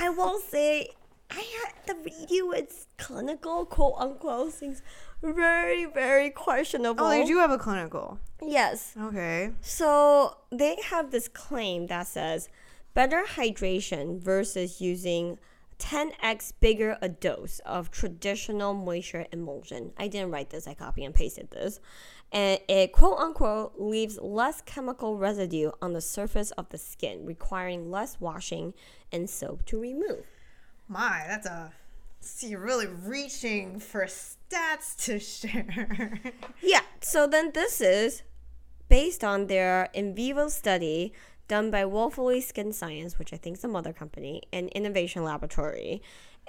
I will say, I had the video is clinical, quote unquote, things very, very questionable. Oh, they do have a clinical. Yes. Okay. So they have this claim that says better hydration versus using 10x bigger a dose of traditional moisture emulsion. I didn't write this, I copy and pasted this. And it quote unquote leaves less chemical residue on the surface of the skin, requiring less washing and soap to remove. My, that's a. So you're really reaching for stats to share. Yeah, so then this is based on their in vivo study done by Woefully Skin Science, which I think is the mother company, and Innovation Laboratory.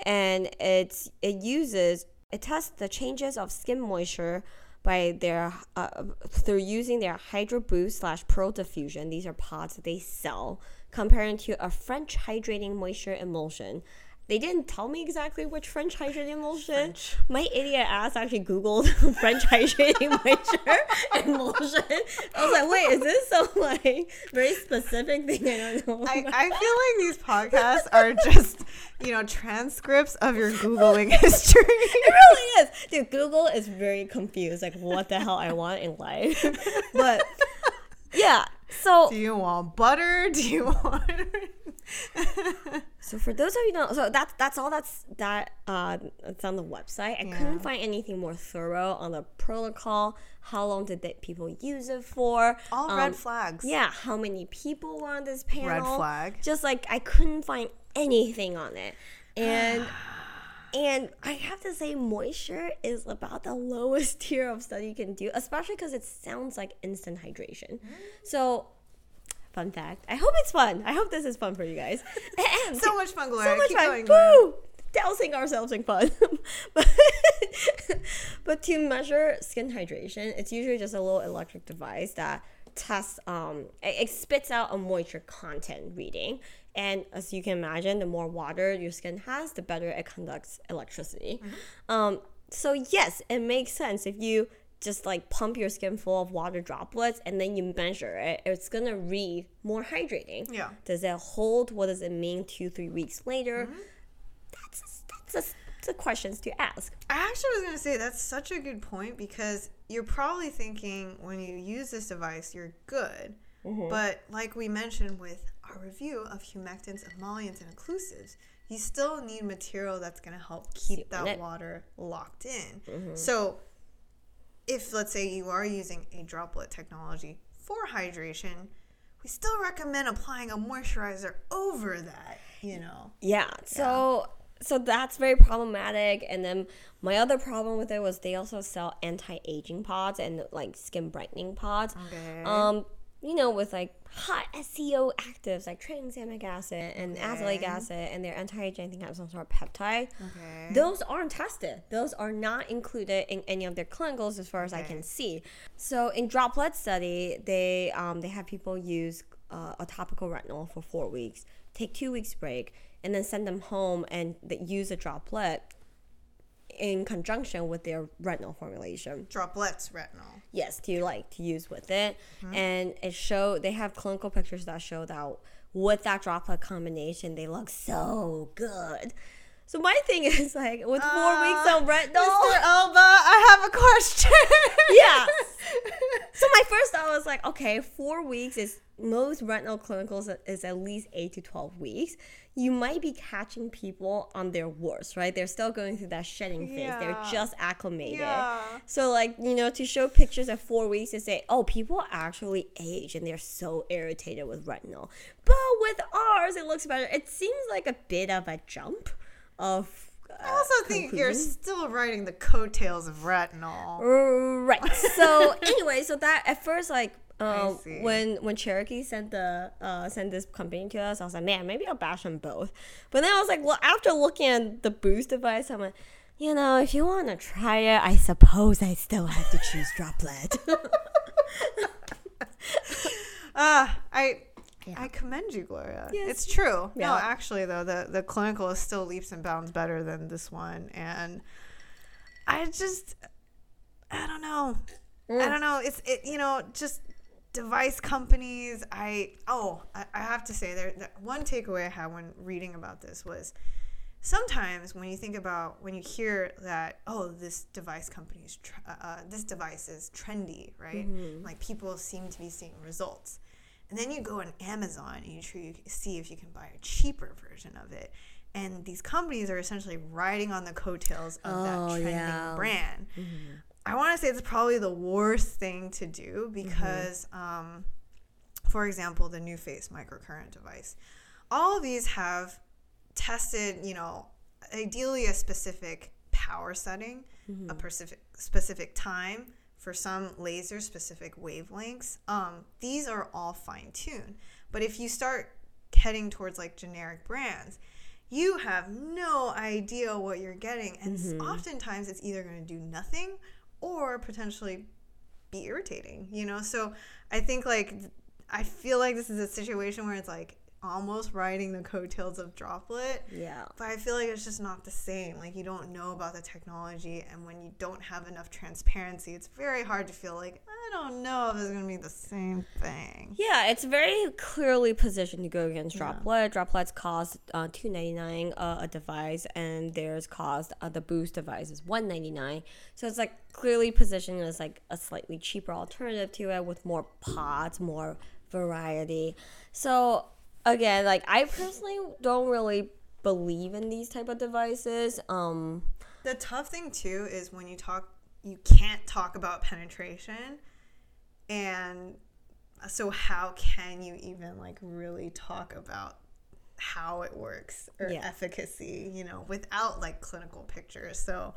And it's it uses it tests the changes of skin moisture by their uh, through using their Hydro Boost slash Pearl Diffusion. These are pods that they sell, comparing to a French hydrating moisture emulsion they didn't tell me exactly which French hydrating emulsion. French. My idiot ass actually Googled French hydrating moisture emulsion. I was like, wait, is this some like very specific thing I don't know? I. I feel like these podcasts are just, you know, transcripts of your Googling history. It really is. Dude, Google is very confused, like what the hell I want in life. but yeah, so Do you want butter? Do you want. so for those of you know, so that's that's all that's that uh that's on the website. I Yeah. couldn't find anything more thorough on the protocol. How long did they, people use it for? All Um, red flags. Yeah, how many people were on this panel? Red flag. Just like I couldn't find anything on it. And and I have to say moisture is about the lowest tier of study you can do, especially because it sounds like instant hydration. So fun fact. I hope it's fun. I hope this is fun for you guys. And So much fun, Gloria. so much Keep fun. going. Woo! Dousing ourselves in fun. but, but to measure skin hydration, it's usually just a little electric device that tests, um, it, it spits out a moisture content reading. And as you can imagine, the more water your skin has, the better it conducts electricity. Um, so, yes, it makes sense if you just like pump your skin full of water droplets and then you measure it, it's gonna read more hydrating. Yeah. Does it hold? What does it mean two, three weeks later? That's that's a, the questions to ask. I actually was going to say that's such a good point because you're probably thinking when you use this device, you're good. Mm-hmm. But like we mentioned with our review of humectants, emollients, and occlusives, you still need material that's going to help keep that water locked in. Mm-hmm. So if, let's say, you are using a droplette technology for hydration, we still recommend applying a moisturizer over that, you know. Yeah. So so that's very problematic. And then my other problem with it was they also sell anti-aging pods and like skin brightening pods. Okay. Um, you know, with like hot SEO actives like tranexamic acid and azelaic acid, and their anti-aging, have some sort of peptide. Okay. Those aren't tested. Those are not included in any of their clinicals, as far as I can see. So in droplette study, they um, they have people use uh, a topical retinol for four weeks, take two weeks break, and then send them home and use a droplette in conjunction with their retinol formulation. Droplette's retinol. Yes, to like to use with it, Mm-hmm. and it show they have clinical pictures that show that with that droplette combination, they look so good. So my thing is like with four weeks Uh, of retinol. Mr. Elba, I have a question. Yeah. So my first thought was like, okay, four weeks is most retinal clinicals is at least eight to twelve weeks. You might be catching people on their worst, right? They're still going through that shedding phase. They're just acclimated. Yeah. So like, you know, to show pictures at four weeks to say, oh, people actually age and they're so irritated with retinol. But with ours, it looks better. It seems like a bit of a jump of uh, I also think you're still riding the coattails of retinol. Right. So anyway, so that at first like see. when when Cherokee sent the uh, sent this company to us, I was like, man, maybe I'll bash them both. But then I was like, well, after looking at the boost device, I'm like, you know, if you want to try it, I suppose I still have to choose droplette. Ah, I Yeah. I commend you, Gloria. Yes. It's true. No, Yeah. actually though, the the clinical is still leaps and bounds better than this one, and I just I don't know. Mm. I don't know. It's it you know just device companies. I oh I, I have to say there that one takeaway I had when reading about this was sometimes when you think about when you hear that oh this device company is tr- uh, uh, this device is trendy right? Like people seem to be seeing results. And then you go on amazon and you see if you can buy a cheaper version of it. And these companies are essentially riding on the coattails of that Oh, trending yeah. brand i want to say it's probably the worst thing to do because um, for example, the new face microcurrent device. All of these have tested, you know, ideally a specific power setting, a specific specific time for some laser specific wavelengths. Um, these are all fine tuned. But if you start heading towards like generic brands, you have no idea what you're getting, and s- oftentimes it's either going to do nothing or potentially be irritating, you know? So I think like I feel like this is a situation where it's like almost riding the coattails of Droplette. Yeah. But I feel like it's just not the same. Like you don't know about the technology, and when you don't have enough transparency, it's very hard to feel like I don't know if it's gonna be the same thing. Yeah, it's very clearly positioned to go against Droplette. Droplette's cost uh, two ninety nine uh, a device, and theirs cost uh, the Boost device is one ninety nine. So it's like clearly positioned as like a slightly cheaper alternative to it with more pods, more variety. So again, like I personally don't really believe in these type of devices. Um, The tough thing too is when you talk, you can't talk about penetration, and so how can you even like really talk about how it works or Yeah. efficacy, you know, without like clinical pictures? So.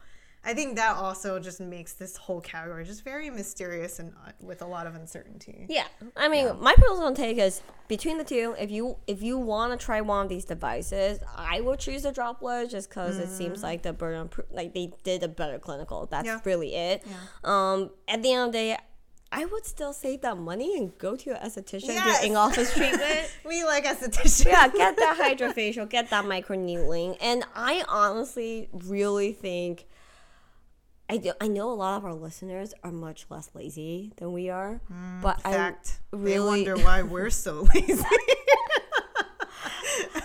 I think that also just makes this whole category just very mysterious and uh, with a lot of uncertainty. Yeah, I mean, my personal take is between the two. If you if you want to try one of these devices, I would choose the droplette just because it seems like the burden like they did a better clinical. That's Yeah. really it. Um, at the end of the day, I would still save that money and go to an esthetician Yes. do in office treatment. We like estheticians. yeah, get that hydrafacial, get that micro needling, and I honestly really think. I, do, I know a lot of our listeners are much less lazy than we are, but Fact. I They really wonder why we're so lazy.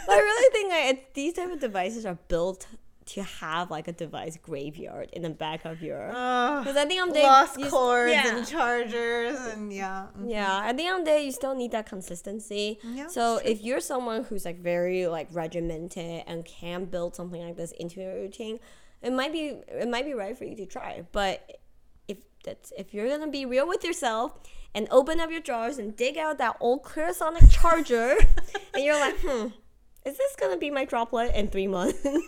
I really think it, these type of devices are built to have like a device graveyard in the back of your. Because at the end of the day, lost you cords yeah. and chargers and yeah. mm. Yeah, at the end of the day, you still need that consistency. Yeah, so if you're someone who's like very like regimented and can build something like this into your routine, it might be it might be right for you to try. But if that's if you're gonna be real with yourself and open up your drawers and dig out that old Clarisonic charger, and you're like, hmm, is this gonna be my droplette in three months? then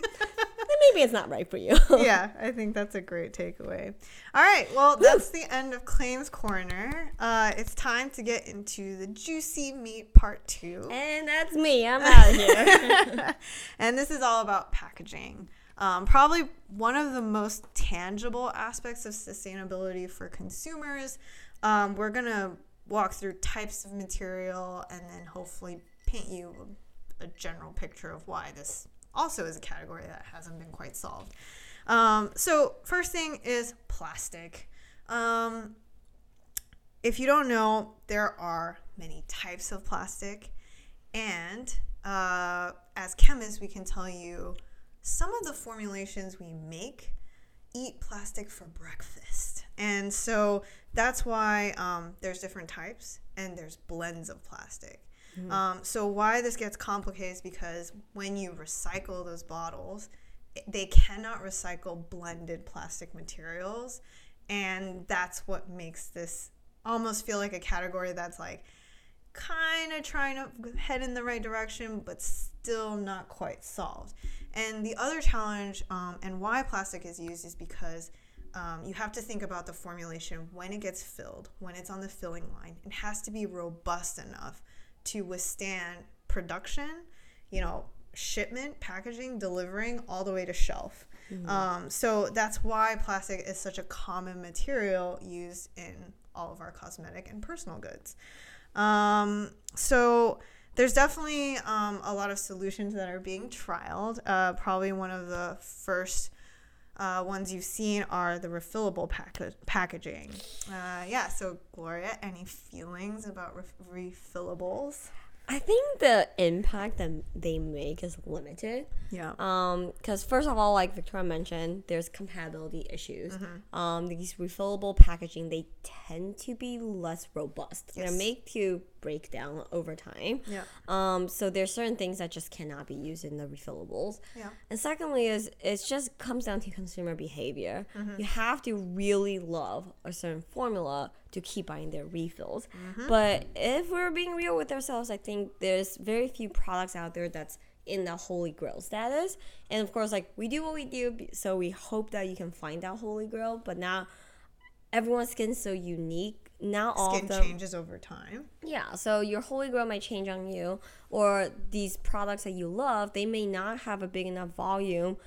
maybe it's not right for you. yeah, I think that's a great takeaway. All right, well, that's the end of Claims Corner. Uh, it's time to get into the juicy meat part two. and that's me. I'm out of here. and this is all about packaging. Um, probably one of the most tangible aspects of sustainability for consumers. Um, we're going to walk through types of material and then hopefully paint you a, general picture of why this also is a category that hasn't been quite solved. Um, so, first thing is plastic. Um, if you don't know, there are many types of plastic. And uh, as chemists, we can tell you some of the formulations we make eat plastic for breakfast. And so that's why um, there's different types and there's blends of plastic. Um, so why this gets complicated is because when you recycle those bottles, they cannot recycle blended plastic materials. And that's what makes this almost feel like a category that's like kind of trying to head in the right direction, but still not quite solved. And the other challenge um, and why plastic is used is because um, you have to think about the formulation when it gets filled, when it's on the filling line. It has to be robust enough to withstand production, you know, shipment, packaging, delivering all the way to shelf. Um, so that's why plastic is such a common material used in all of our cosmetic and personal goods. Um, so there's definitely um, a lot of solutions that are being trialed. Uh, probably one of the first uh, ones you've seen are the refillable pack- packaging. Uh, yeah, so Gloria, any feelings about ref- refillables? I think the impact that they make is limited. Yeah. Um, because first of all, like Victoria mentioned, there's compatibility issues. Mm-hmm. Um, these refillable packaging they tend to be less robust. Yes. They're made to break down over time. Yeah. Um, so there's certain things that just cannot be used in the refillables. Yeah. And secondly, is it just comes down to consumer behavior. Mm-hmm. You have to really love a certain formula to keep buying their refills. Mm-hmm. But if we're being real with ourselves, I think there's very few products out there that's in the holy grail status. And of course, like we do what we do, so we hope that you can find that holy grail. But now everyone's skin's so unique. Now all Skin them, changes over time. yeah, so your holy grail might change on you, or these products that you love, they may not have a big enough volume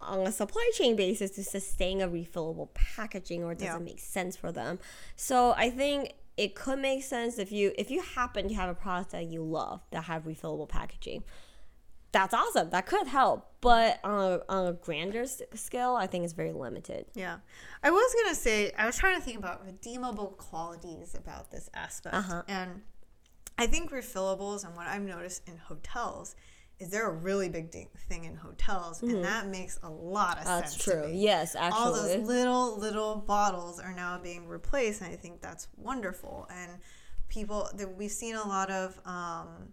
on a supply chain basis to sustain a refillable packaging, or it doesn't Yeah. make sense for them. So I think it could make sense if you if you happen to have a product that you love that have refillable packaging. That's awesome. That could help, but on a, on a grander s- scale, I think it's very limited. Yeah. I was going to say, I was trying to think about redeemable qualities about this aspect. Uh-huh. And I think refillables, and what I've noticed in hotels, is they're a really big thing in hotels. And that makes a lot of Mm-hmm. That's sense. to true. Yes, All those little, little bottles are now being replaced. And I think that's wonderful. And people, that we've seen a lot of, um,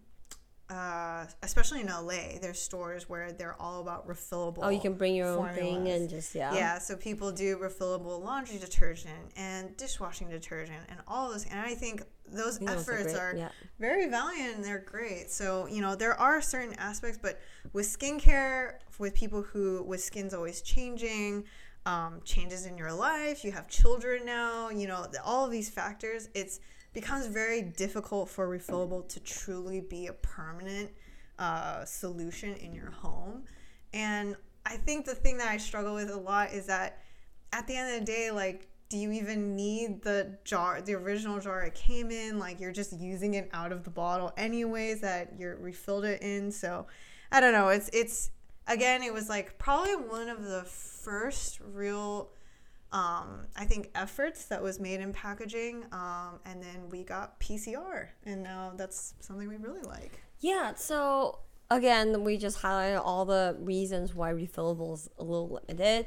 uh, especially in LA, there's stores where they're all about refillable. Oh, you can bring your own thing and just yeah. Yeah, so people do refillable laundry detergent and dishwashing detergent and all those. And I think those efforts great, are yeah. very valiant and they're great. So, you know, there are certain aspects, but with skincare, with people who, with skin's always changing, um, changes in your life, you have children now, you know, all of these factors, it's becomes very difficult for refillable to truly be a permanent uh, solution in your home. And I think the thing that I struggle with a lot is that at the end of the day, like, do you even need the jar, the original jar it came in? Like, you're just using it out of the bottle anyways that you're refilled it in. So, I don't know. It's it's again, it was like probably one of the first real, um, I think, efforts that was made in packaging. Um, and then we got PCR, and now that's something we really like. Yeah, so again, we just highlighted all the reasons why refillables a little limited.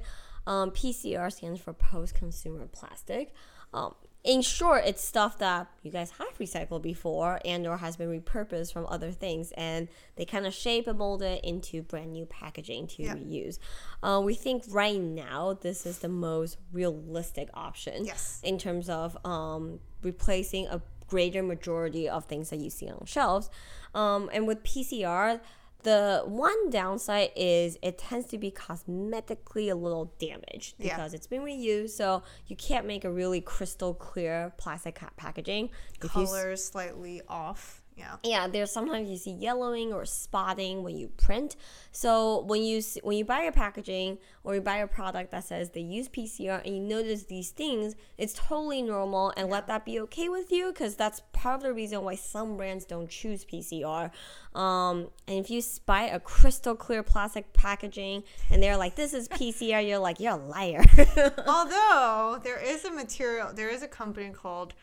Um, PCR stands for post consumer plastic. Um, in short, it's stuff that you guys have recycled before and or has been repurposed from other things, and they kind of shape and mold it into brand new packaging to Yeah. reuse. Uh, we think right now this is the most realistic option Yes. in terms of um, replacing a greater majority of things that you see on shelves. Um, and with PCR, the one downside is it tends to be cosmetically a little damaged Yeah. because it's been reused. So you can't make a really crystal clear plastic packaging. If you Colors slightly off. Yeah. yeah, there's sometimes you see yellowing or spotting when you print. So when you when you buy your packaging or you buy a product that says they use PCR and you notice these things, it's totally normal and let that be okay with you because that's part of the reason why some brands don't choose PCR. Um, and if you buy a crystal clear plastic packaging and they're like this is PCR, you're like you're a liar. Although there is a material, there is a company called,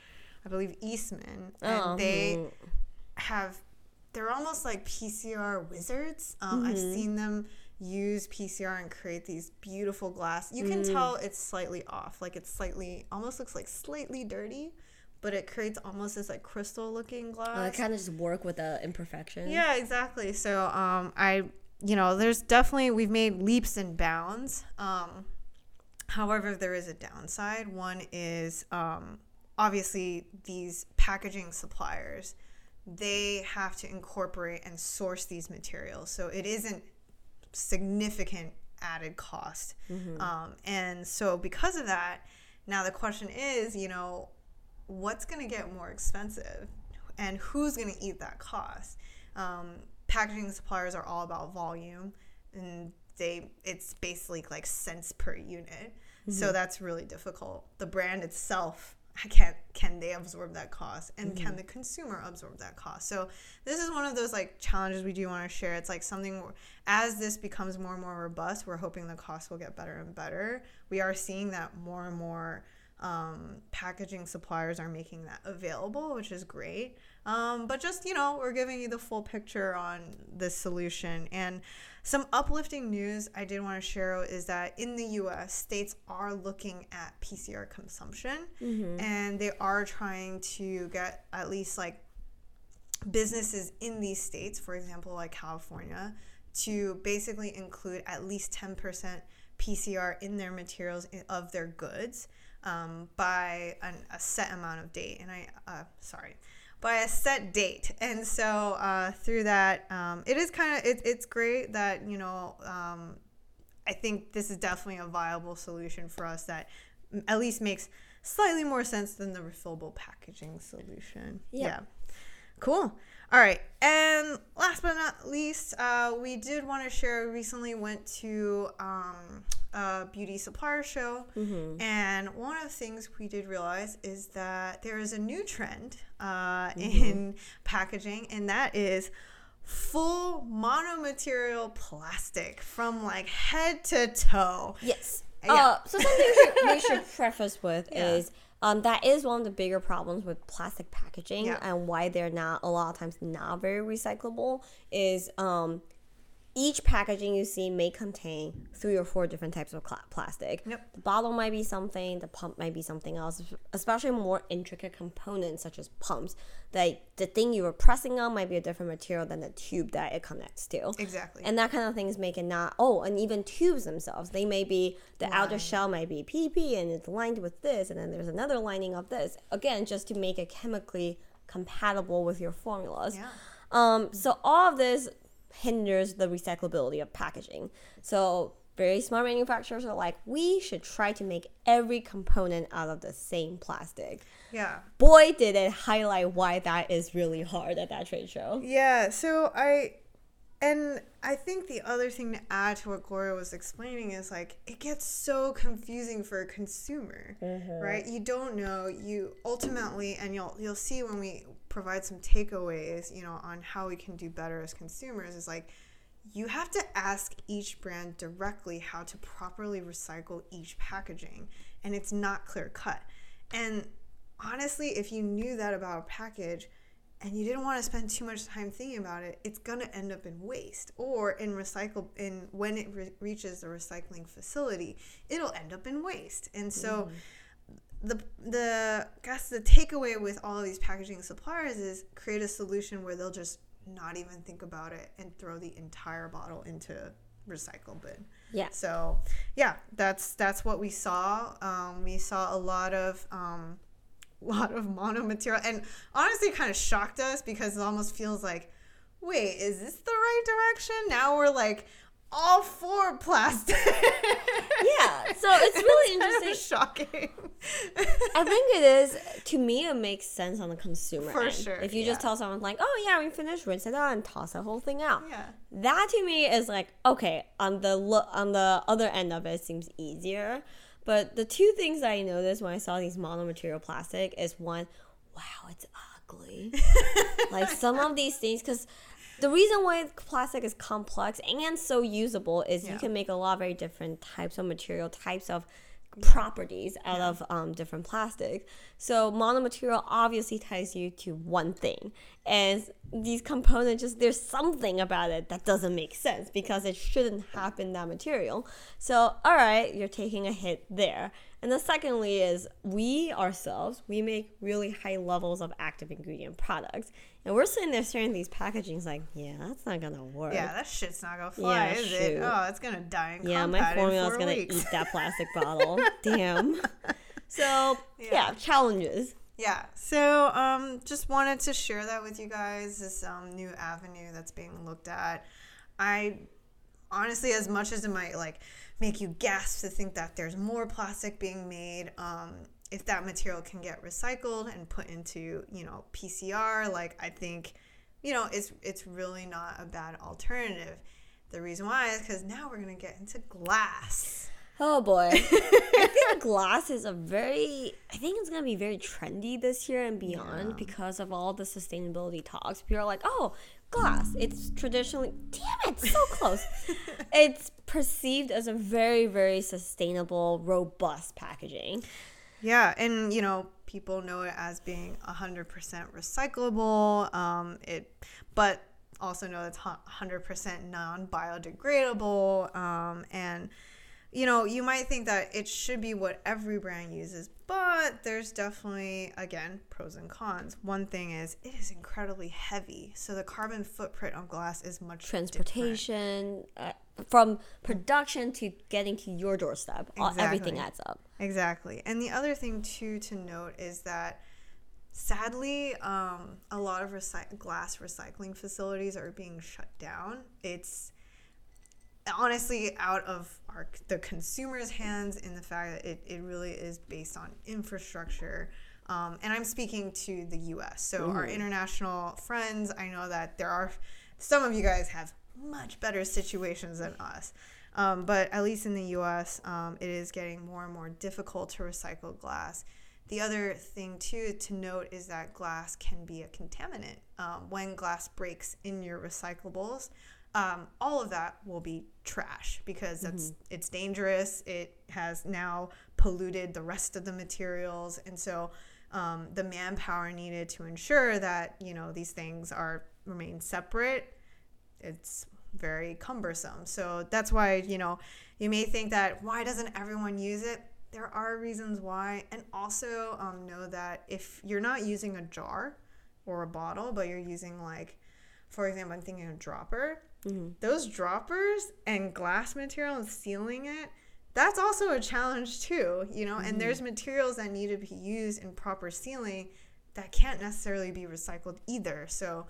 I believe Eastman, and Oh, they hmm. Have, they're almost like PCR wizards. Um, I've Mm-hmm. seen them use PCR and create these beautiful glass. You can Mm. tell it's slightly off, like it's slightly, almost looks like slightly dirty, but it creates almost this like crystal looking glass. Uh, kind of just work with the imperfection. Yeah, exactly. So, um, I, you know, there's definitely we've made leaps and bounds. Um, however, there is a downside. One is um, obviously these packaging suppliers, they have to incorporate and source these materials, so it isn't significant added cost. Um, and so because of that, now the question is, you know, what's going to get more expensive? And who's going to eat that cost? Um, packaging suppliers are all about volume and they it's basically like cents per unit. So that's really difficult. The brand itself can can they absorb that cost? And can mm-hmm. the consumer absorb that cost? So this is one of those like challenges we do want to share. It's like something as this becomes more and more robust we're hoping the cost will get better and better. We are seeing that more and more um, packaging suppliers are making that available, which is great. Um, but just, you know, we're giving you the full picture on this solution. And some uplifting news I did want to share is that in the US, states are looking at PCR consumption and they are trying to get at least like businesses in these states, for example, like California, to basically include at least 10% PCR in their materials of their goods um, by an, a set amount of date. And I, uh, sorry, by a set date. And so uh, through that, um, it is kind of, it, it's great that, you know, um, I think this is definitely a viable solution for us that m- at least makes slightly more sense than the refillable packaging solution. Yeah. yeah. Cool. All right, and last but not least, uh, we did want to share. Recently, went to um, a beauty supplier show, Mm-hmm. and one of the things we did realize is that there is a new trend uh, Mm-hmm. in packaging, and that is full monomaterial plastic from like head to toe. Yes. Yeah. Uh, so something we should, we should preface with Yeah. is um, that is one of the bigger problems with plastic packaging Yeah. and why they're not a lot of times not very recyclable is um, each packaging you see may contain three or four different types of plastic. Yep. The bottle might be something, the pump might be something else, especially more intricate components such as pumps. Like the thing you were pressing on might be a different material than the tube that it connects to. Exactly. And that kind of things make it not. Oh, and even tubes themselves, they may be the outer shell might be PP and it's lined with this, and then there's another lining of this. Again, just to make it chemically compatible with your formulas. Yeah. Um, so all of this hinders the recyclability of packaging. So very smart manufacturers are like, we should try to make every component out of the same plastic. yeah. Boy, did it highlight why that is really hard at that trade show. Yeah, so I and I think the other thing to add to what Gloria was explaining is like it gets so confusing for a consumer, mm-hmm. right? You don't know. You ultimately, and you'll you'll see when we provide some takeaways, you know, on how we can do better as consumers. Is like you have to ask each brand directly how to properly recycle each packaging, and it's not clear cut. And honestly, if you knew that about a package and you didn't want to spend too much time thinking about it, it's going to end up in waste or in recycle in when it re- reaches the recycling facility, it'll end up in waste. And so mm. The the I guess the takeaway with all of these packaging suppliers is create a solution where they'll just not even think about it and throw the entire bottle into recycle bin. Yeah. So yeah, that's that's what we saw. Um, we saw a lot of um, lot of mono material, and honestly, kind of shocked us because it almost feels like, wait, is this the right direction? Now we're like all for plastic. Yeah, so it's really of interesting. shocking. I think it is. To me, it makes sense on the consumer For end. sure, If you just tell someone like, "Oh yeah, we finished, rinse it out, and toss the whole thing out," yeah. that to me is like okay. On the lo- on the other end of it, seems easier. But the two things I noticed when I saw these monomaterial plastic is one, wow, it's ugly. like some of these things, because the reason why plastic is complex and so usable is Yeah. you can make a lot of very different types of material, types of properties out of um, different plastic. So monomaterial obviously ties you to one thing, and these components just there's something about it that doesn't make sense because it shouldn't happen that material. So all right, you're taking a hit there. And then secondly is we ourselves we make really high levels of active ingredient products, and we're sitting there staring at these packagings like, yeah, that's not gonna work. Yeah, that shit's not gonna fly, Yeah, is shoot. it? Oh, it's gonna die in Yeah, my in formula's four gonna weeks. eat that plastic bottle. Damn. So yeah. Yeah. challenges. Yeah. So um, just wanted to share that with you guys. This um, new avenue that's being looked at. I honestly, as much as it might like make you gasp to think that there's more plastic being made, um, if that material can get recycled and put into you know PCR, like I think you know it's it's really not a bad alternative. The reason why is because now we're gonna get into glass. Oh boy. I think glass is a very I think it's gonna be very trendy this year and beyond because of all the sustainability talks. People are like, oh, glass. It's traditionally damn it, so close. it's perceived as a very, very sustainable, robust packaging. Yeah, and you know, people know it as being 100% recyclable. Um, it, but also know it's hu- 100% non-biodegradable. Um, and you know, you might think that it should be what every brand uses, but there's definitely again pros and cons. One thing is it is incredibly heavy, so the carbon footprint of glass is much. Transportation, uh, from production to getting to your doorstep, all, everything adds up. Exactly. And the other thing too to note is that sadly, um, a lot of recy- glass recycling facilities are being shut down. It's honestly out of our the consumer's hands in the fact that it, it really is based on infrastructure. Um, and I'm speaking to the US. So, our international friends, I know that there are some of you guys have much better situations than us. Um, but at least in the US, um, it is getting more and more difficult to recycle glass. The other thing, too, to note is that glass can be a contaminant. Um, when glass breaks in your recyclables, um, all of that will be trash because that's it's dangerous. It has now polluted the rest of the materials, and so um, the manpower needed to ensure that you know these things are remain separate it's very cumbersome. So that's why, you know, you may think that why doesn't everyone use it? There are reasons why. And also um, know that if you're not using a jar or a bottle, but you're using, like, for example, I'm thinking a dropper, those droppers and glass material and sealing it. That's also a challenge too, you know, and there's materials that need to be used in proper sealing that can't necessarily be recycled either. So,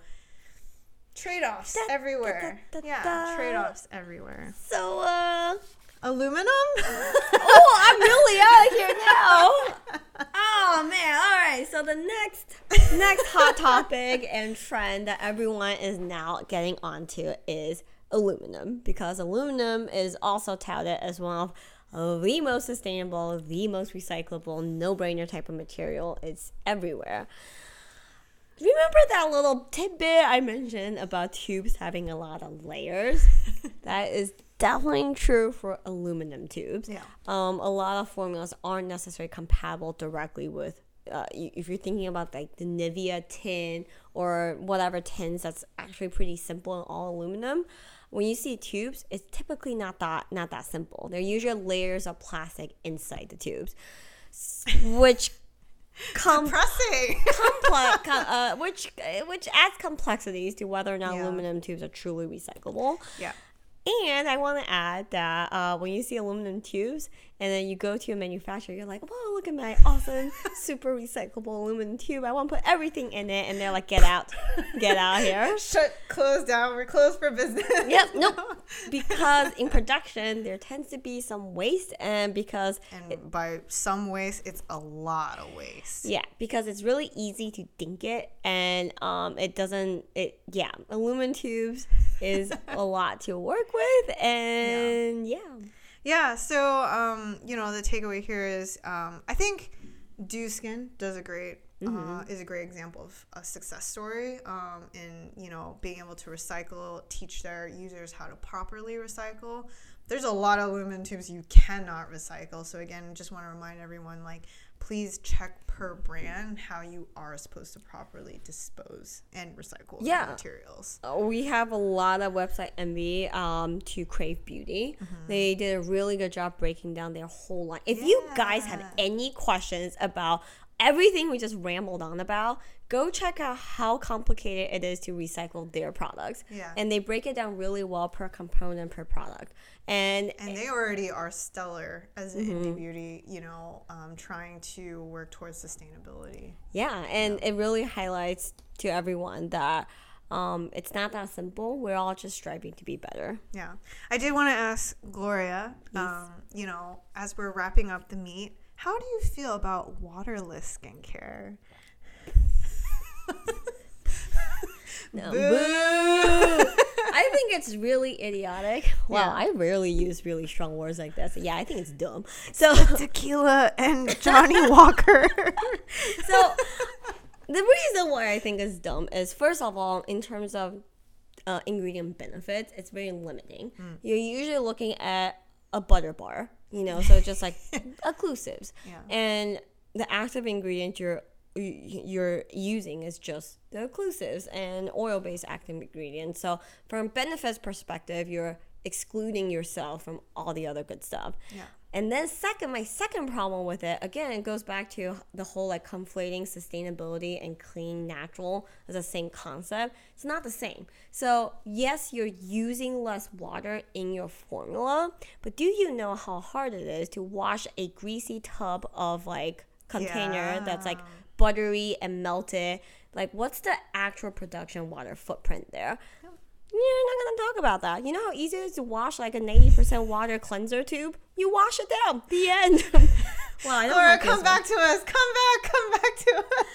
trade offs Da- everywhere. da- da- yeah, da. trade offs everywhere. So, uh, Aluminum? oh, I'm really out of here now. Oh man! All right. So the next next hot topic and trend that everyone is now getting onto is aluminum because aluminum is also touted as one of the most sustainable, the most recyclable, no-brainer type of material. It's everywhere. Remember that little tidbit I mentioned about tubes having a lot of layers? that is definitely true for aluminum tubes. Yeah. Um, a lot of formulas aren't necessarily compatible directly with. Uh, if you're thinking about like the Nivea tin or whatever tins that's actually pretty simple and all aluminum, when you see tubes, it's typically not that not that simple. There are usually layers of plastic inside the tubes, which com- complex, co- uh, which which adds complexities to whether or not Yeah. aluminum tubes are truly recyclable. yeah. And I want to add that uh, when you see aluminum tubes and then you go to a manufacturer, you're like, "Whoa, look at my awesome, super recyclable aluminum tube! I want to put everything in it." And they're like, "Get out, get out here!" Shut, close down. We're closed for business. Yep, nope. Because in production, there tends to be some waste, and because And by some waste, it's a lot of waste. Yeah, because it's really easy to dink it, and um, it doesn't. It yeah, aluminum tubes is a lot to work with, and yeah, Yeah, so um, you know, the takeaway here is um, I think Dieux Skin does a great uh, is a great example of a success story um, in you know being able to recycle, teach their users how to properly recycle. There's a lot of aluminum tubes you cannot recycle. So again, just want to remind everyone like please check per brand how you are supposed to properly dispose and recycle Yeah. materials. Uh, we have a lot of website envy um, to Krave Beauty. They did a really good job breaking down their whole line. If you guys have any questions about everything we just rambled on about, go check out how complicated it is to recycle their products. Yeah. And they break it down really well per component per product. And and they already are stellar as an Mm-hmm. indie beauty you know um, trying to work towards sustainability Yeah, and it really highlights to everyone that um, it's not that simple. We're all just striving to be better. yeah i did want to ask gloria um, you know as we're wrapping up the meet how do you feel about waterless skincare No. Boo. I think it's really idiotic. Wow, Yeah. I rarely use really strong words like this. Yeah, I think it's dumb. So, tequila and johnny walker so the reason why I think it's dumb is first of all, in terms of uh, ingredient benefits, it's very limiting. You're usually looking at a butter bar, you know, so just like occlusives, Yeah. and the active ingredient you're you're using is just the occlusives and oil-based active ingredients. So from benefits perspective, you're excluding yourself from all the other good stuff. Yeah. And then second, my second problem with it, again, it goes back to the whole like conflating sustainability and clean natural as the same concept. It's not the same. So yes, you're using less water in your formula, but do you know how hard it is to wash a greasy tub of like container that's like Yeah. Buttery and melted? Like what's the actual production water footprint there? You're not gonna talk about that. You know how easy it is to wash like a 90% water cleanser tube? You wash it down. The end. well, I don't Laura, come back to us. Come back. Come back to us.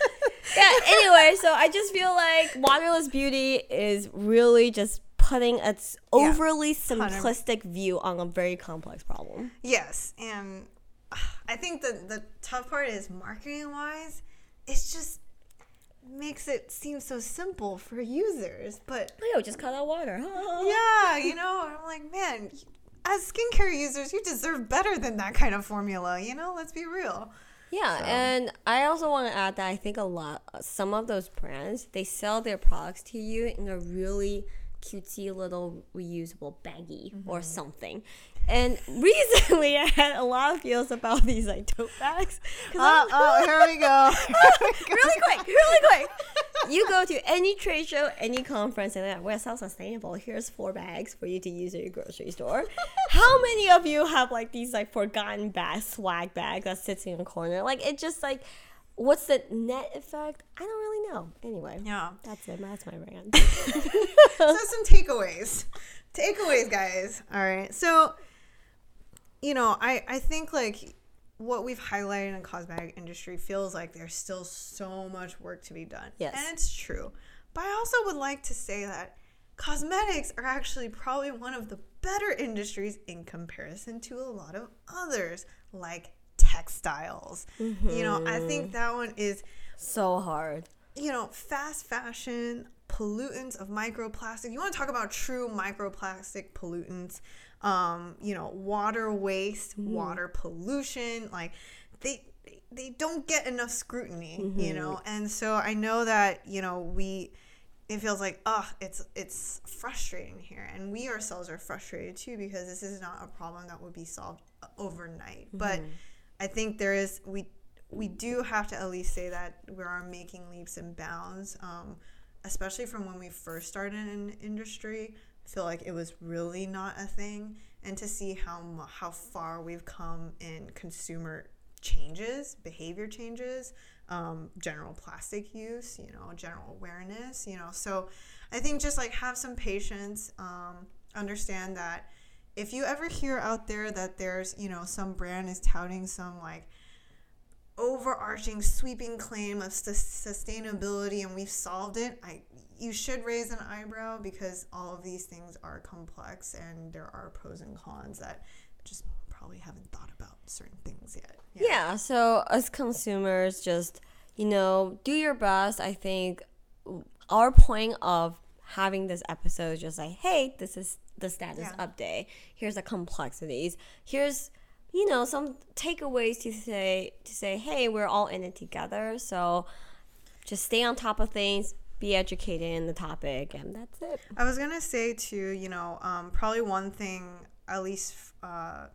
yeah, anyway, so I just feel like waterless beauty is really just putting its Yeah. overly simplistic view on a very complex problem. Yes, and I think the the tough part is marketing wise, it's just makes it seem so simple for users. But Oh, yo, just cut out water. yeah, you know, I'm like, man, as skincare users, you deserve better than that kind of formula. You know, let's be real. Yeah, So- and I also want to add that I think a lot, some of those brands, they sell their products to you in a really cutesy little reusable baggie Mm-hmm. or something. And recently, I had a lot of feels about these like tote bags. I'm- Oh, here we go. really quick, really quick. You go to any trade show, any conference, and they're like, we're so sustainable. Here's four bags for you to use at your grocery store. How many of you have like these like forgotten bags, swag bag that sits in a corner? Like it just like, what's the net effect? I don't really know. Anyway, yeah. that's it. That's my rant. so some takeaways takeaways guys all right so you know i i think like what we've highlighted in the cosmetic industry feels like there's still so much work to be done Yes. and it's true but i also would like to say that cosmetics are actually probably one of the better industries in comparison to a lot of others like textiles you know i think mm-hmm. that one is so hard. you know, fast fashion, pollutants of microplastic. You want to talk about true microplastic pollutants, um, you know, water waste, mm-hmm. water pollution, like they they don't get enough scrutiny, you mm-hmm. know. And so I know that, you know, we it feels like, oh, it's it's frustrating here. And we ourselves are frustrated too because this is not a problem that would be solved overnight. But I think there is we we do have to at least say that we are making leaps and bounds, um, especially from when we first started in industry. I feel like it was really not a thing, and to see how how far we've come in consumer changes, behavior changes, um, general plastic use, you know, general awareness, you know. So I think just like have some patience, um, understand that if you ever hear out there that there's, you know, some brand is touting some like overarching sweeping claim of sus- sustainability and we've solved it, I you should raise an eyebrow because all of these things are complex and there are pros and cons that just probably haven't thought about certain things yet. Yeah. so as consumers, just you know, do your best. I think our point of having this episode is just like, hey, this is the status Yeah. update. Here's the complexities. Here's you know some takeaways to say to say, hey, we're all in it together. So just stay on top of things. Be educated in the topic, and that's it. I was gonna say too, you know, um, probably one thing, at least, uh,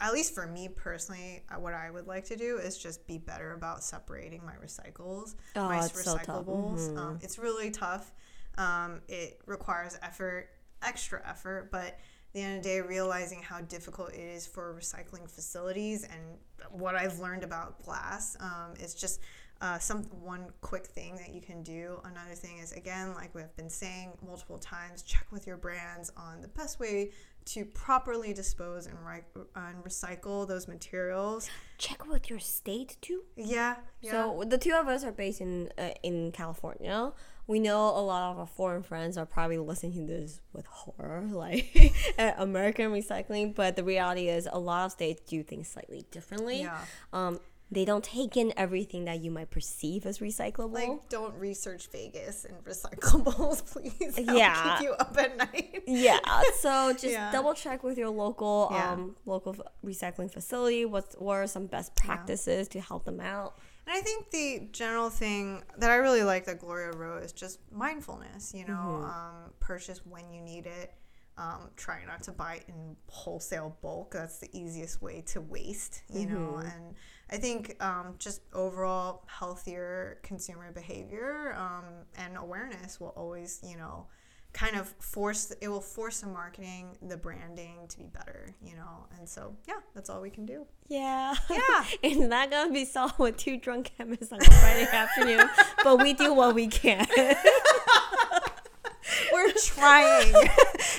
at least for me personally, uh, what I would like to do is just be better about separating my recycles, Oh, my it's so tough. recyclables. Mhm. Um, it's really tough. Um, it requires effort, extra effort, but at the end of the day, realizing how difficult it is for recycling facilities and what I've learned about glass um, is just uh, some one quick thing that you can do. Another thing is again, like we've been saying multiple times, check with your brands on the best way to properly dispose and, ri- and recycle those materials. Check with your state too. Yeah, yeah. So the two of us are based in uh, in California. We know a lot of our foreign friends are probably listening to this with horror, like at American recycling. But the reality is, a lot of states do things slightly differently. Yeah. Um, they don't take in everything that you might perceive as recyclable. like, don't research Vegas and recyclables, please. That'll Yeah. keep you up at night. yeah so just Yeah. double check with your local Yeah. um local recycling facility what's what are some best practices to help them out And I think the general thing that I really like that Gloria wrote is just mindfulness. You know, um, purchase when you need it. Um, try not to buy in wholesale bulk. That's the easiest way to waste. You know, and I think um, just overall healthier consumer behavior um, and awareness will always, you know, kind of force it will force the marketing, the branding to be better. You know, and so yeah, that's all we can do. yeah Yeah. it's not gonna be solved with two drunk chemists on a friday afternoon but we do what we can We're trying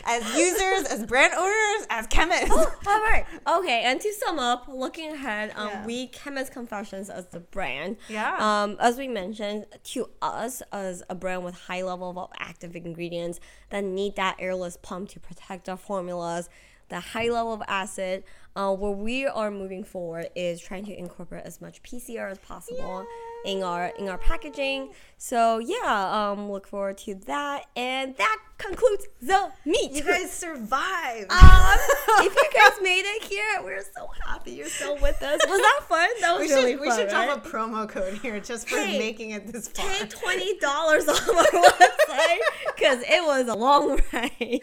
as users, as brand owners, as chemists. All right. Okay. And to sum up, looking ahead, um, Yeah. we Chemist Confessions as the brand. Yeah. Um, as we mentioned, to us as a brand with high level of active ingredients that need that airless pump to protect our formulas, the high level of acid, uh, where we are moving forward is trying to incorporate as much PCR as possible in our in our packaging. So yeah, um, look forward to that, and that concludes the meet. You guys survived. Um, if you guys made it here, we're so happy you're still with us. Was that fun? That was we really should, we fun. should right? drop a promo code here just for Hey, making it this far. Pay twenty dollars off our website because it was a long ride.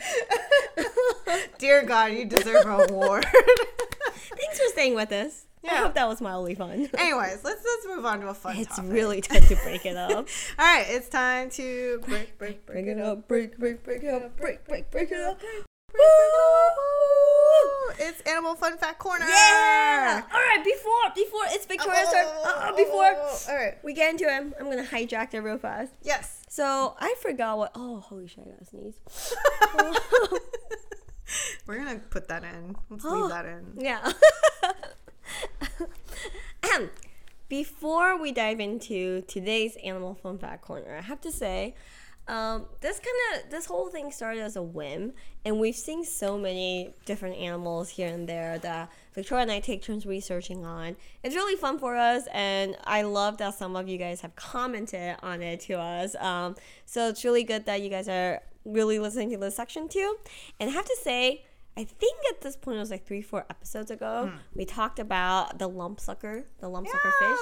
Dear God, you deserve a reward. Thanks for staying with us. I hope that was mildly fun. Anyways, let's let's move on to a fun It's topic. really time to break it up. All right, it's time to break, break, break it up, break, break, break it up, break, break, break it up. Woo! It's Animal Fun Fact Corner. Yeah. All right. Before before it's Victoria's turn. Uh, before All right. we get into it, I'm gonna hijack it real fast. Yes. So I forgot what. Oh, holy shit! I gotta sneeze. We're gonna put that in. Let's Oh. leave that in. Yeah. Before we dive into today's animal fun fact corner, I have to say, um, this kind of this whole thing started as a whim, and we've seen so many different animals here and there that Victoria and I take turns researching on. It's really fun for us, and I love that some of you guys have commented on it to us. Um, so it's really good that you guys are really listening to this section too. And I have to say, I think at this point it was like three, four episodes ago, we talked about the lump sucker, the lump sucker fish.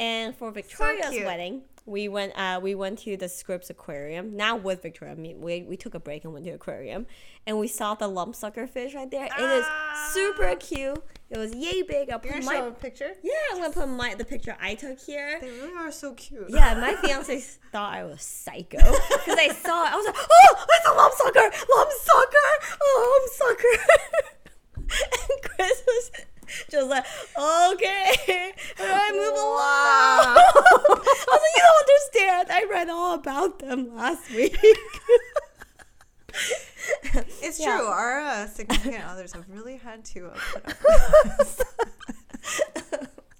And for Victoria's cute. wedding, we went uh, we went to the Scripps Aquarium. Now with Victoria, I mean, we, we took a break and went to the aquarium, and we saw the lump sucker fish right there. It is Ah. super cute. It was yay big. I'll You're put gonna my show a picture? yeah, I'm gonna put my the picture I took here. They really are so cute. Yeah, my fiance thought I was psycho because I saw it. I was like, "Oh, it's a lump sucker! Lump sucker! Oh, lump sucker!" and Chris was just like, "Okay, I move along." I was like, "You don't understand. I read all about them last week." It's Yeah. true. Our uh, significant others have really had to uh, put up with us.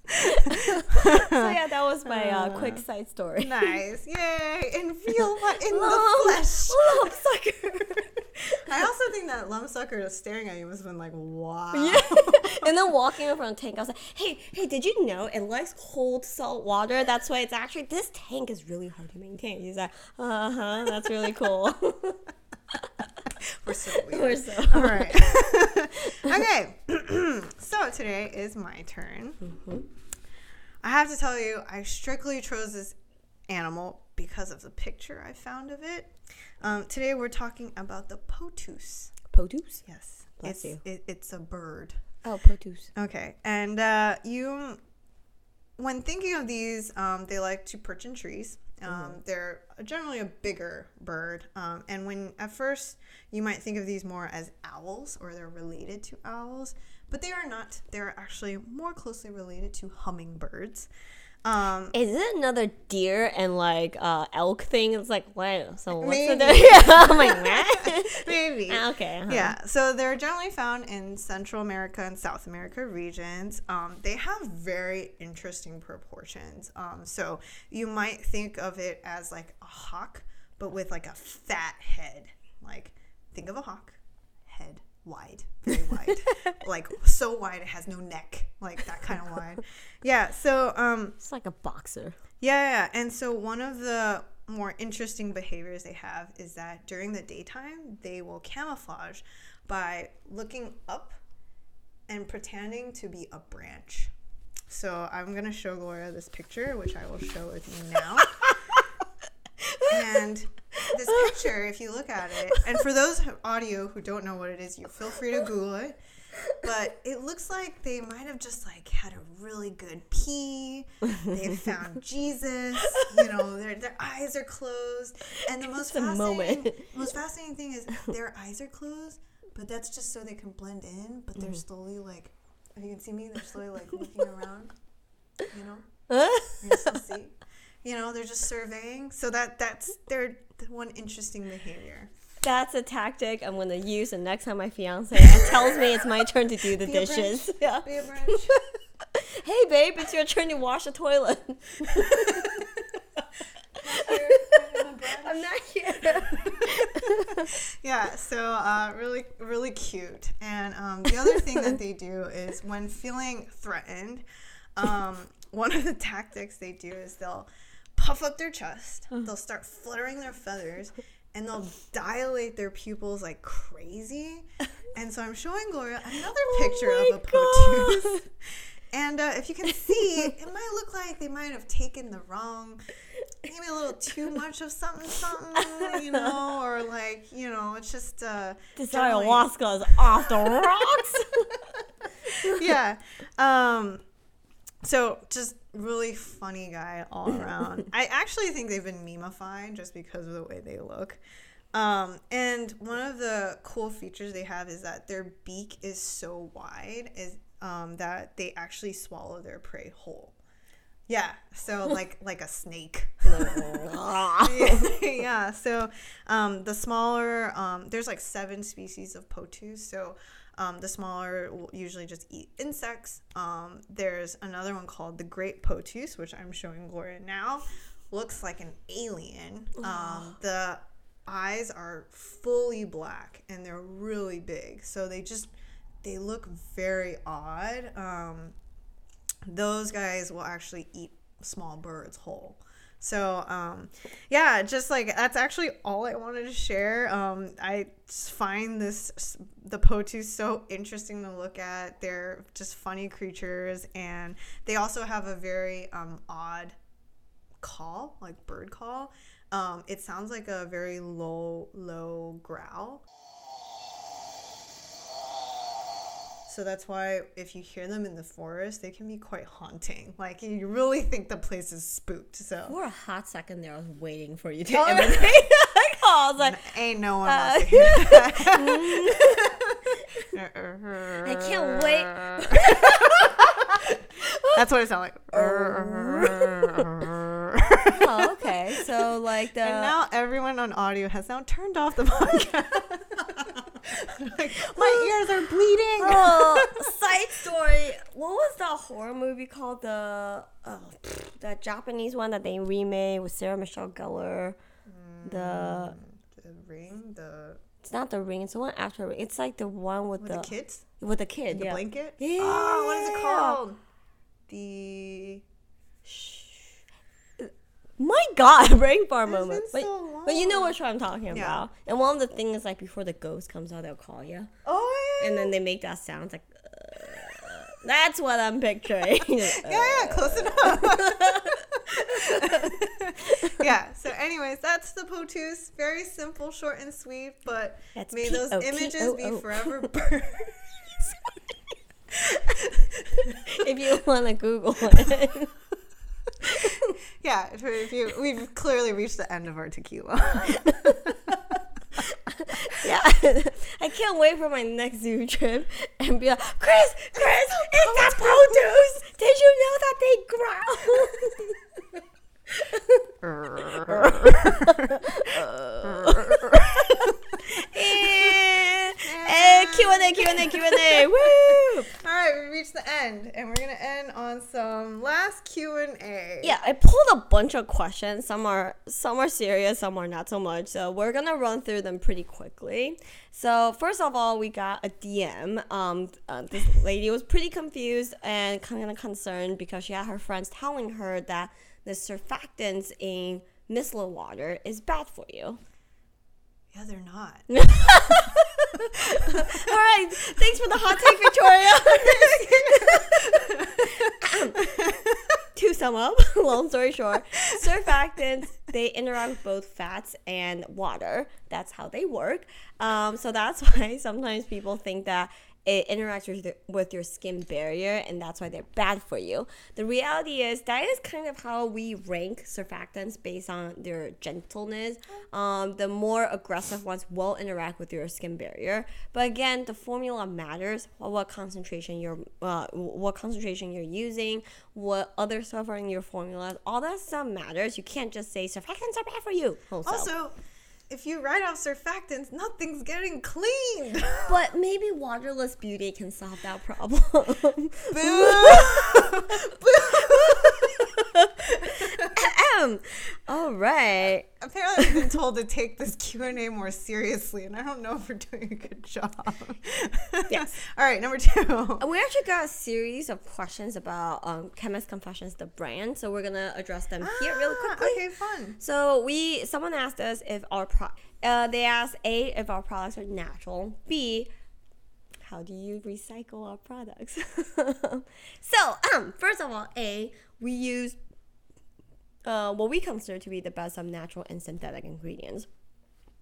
so yeah, that was my uh, quick side story. nice. Yay. In real life, in the Lump, flesh. lump sucker. I also think that lump sucker just staring at you must have been like, wow. Yeah. and then walking over the tank, I was like, hey, hey, did you know it likes cold salt water? That's why it's actually, this tank is really hard to maintain. He's like, uh huh, that's really cool. We're so weird. We're so. All right. okay. so today is my turn. I have to tell you, I strictly chose this animal because of the picture I found of it. Um, today we're talking about the potoos. Potoos? Yes. Bless it's, you. It, it's a bird. Oh, potoos. Okay. And uh, you, when thinking of these, um, they like to perch in trees. Um, They're generally a bigger bird. Um, and when at first you might think of these more as owls or they're related to owls, but they are not. They're actually more closely related to hummingbirds. Um, Is it another deer and like uh, elk thing? It's like, wow. So what's the Maybe. yeah, I'm like, what? maybe. okay. uh-huh. Yeah, so they're generally found in Central America and South America regions. Um, they have very interesting proportions. Um, so you might think of it as like a hawk, but with like a fat head. Like, think of a hawk, head wide, very wide, like so wide it has no neck, like that kind of wide. Yeah, so um, It's like a boxer. yeah, yeah. And so one of the more interesting behaviors they have is that during the daytime, they will camouflage by looking up and pretending to be a branch. So I'm going to show Gloria this picture, which I will show with you now. and this picture, if you look at it, and for those audio who don't know what it is, you feel free to Google it. But it looks like they might have just like had a really good pee. They found Jesus. You know, their their eyes are closed, and the most fascinating, most fascinating thing is their eyes are closed, but that's just so they can blend in. But Mm-hmm. they're slowly like, if you can see me, they're slowly like looking around. You know, you see. You know, they're just surveying. So that that's their one interesting behavior. That's a tactic I'm gonna use the next time my fiance tells me it's my turn to do the dishes. Yeah. Be a Grinch. Hey babe, it's your turn to wash the toilet. I'm not here. yeah, so uh, really, really cute. And um, the other thing that they do is when feeling threatened, um, one of the tactics they do is they'll puff up their chest, they'll start fluttering their feathers, and they'll dilate their pupils like crazy. And so I'm showing Gloria another picture Oh of a potoos. And uh, if you can see, it might look like they might have taken the wrong, maybe a little too much of something, something, you know, or like, you know, it's just. Uh, This generally- ayahuasca is off the rocks. yeah. Um, so just really funny guy all around. I actually think they've been memeified just because of the way they look. Um, and one of the cool features they have is that their beak is so wide is um, that they actually swallow their prey whole. Yeah, so like like a snake. yeah, so um, the smaller, um, there's like seven species of potoos. So um, the smaller will usually just eat insects. Um, there's another one called the great potoos, which I'm showing Gloria now. Looks like an alien. Um, the eyes are fully black and they're really big. So they just, they look very odd. Um, those guys will actually eat small birds whole. So, um, yeah, just like that's actually all I wanted to share. Um, I find this the potoos so interesting to look at. They're just funny creatures, and they also have a very um, odd call, like bird call. Um, it sounds like a very low, low growl. So that's why if you hear them in the forest, they can be quite haunting. Like you really think the place is spooked. So For a hot second there, I was waiting for you to Oh, imitate that call. I was like, ain't no one Uh, wants to hear that. I can't wait. That's what it sounds like. oh, okay. So like the And now everyone on audio has now turned off the podcast. Like, my ears are bleeding. oh, side story. What was that horror movie called? The oh, pfft, that Japanese one that they remade with Sarah Michelle Gellar. Mm, the The ring, the it's not the ring. It's the one after. Ring. It's like the one with, with the, the kids, with the kid. the yeah. blanket. Yeah. Oh, what is it called? The My God, brain It's moment. But, so but you know what I'm talking Yeah. about. And one of the things is like before the ghost comes out, they'll call you, oh yeah, and then they make that sound like. Uh, that's what I'm picturing. yeah, yeah, close enough. yeah. So, anyways, that's the potoos. Very simple, short and sweet, but That's may those images be forever burned. if you want to Google it. yeah, if, if you, we've clearly reached the end of our tequila. yeah, I can't wait for my next zoo trip and be like, Chris, Chris, it's that produce. Did you know that they growl? and Q and A, Q and A, Q and A. Woo! All right, we reached the end, and we're gonna end on some last Q and A. Yeah, I pulled a bunch of questions. Some are some are serious, some are not so much. So we're gonna run through them pretty quickly. So first of all, we got a DM. Um, uh, this lady was pretty confused and kind of concerned because she had her friends telling her that the surfactants in micellar water is bad for you. Yeah, they're not. All right, thanks for the hot take, Victoria. to sum up, long story short, surfactants they interact with both fats and water. That's how they work. Um, so that's why sometimes people think that it interacts with, the, with your skin barrier and that's why they're bad for you. The reality is that is kind of how we rank surfactants based on their gentleness. Um, the more aggressive ones will interact with your skin barrier, but again, the formula matters. What, concentration you're, uh, what concentration you're using, what other stuff are in your formula, all that stuff matters. You can't just say surfactants are bad for you. wholesale. Also, if you write off surfactants, nothing's getting cleaned. But maybe waterless beauty can solve that problem. Ahem. All right. Apparently, I've been told to take this Q and A more seriously, and I don't know if we're doing a good job. Yes. All right, number two. We actually got a series of questions about um, Chemist Confessions, the brand. So we're gonna address them here really Ah, quickly. Okay, fun. So we someone asked us if our pro uh, they asked A if our products are natural. B how do you recycle our products? so um first of all, A we use uh, what we consider to be the best of natural and synthetic ingredients.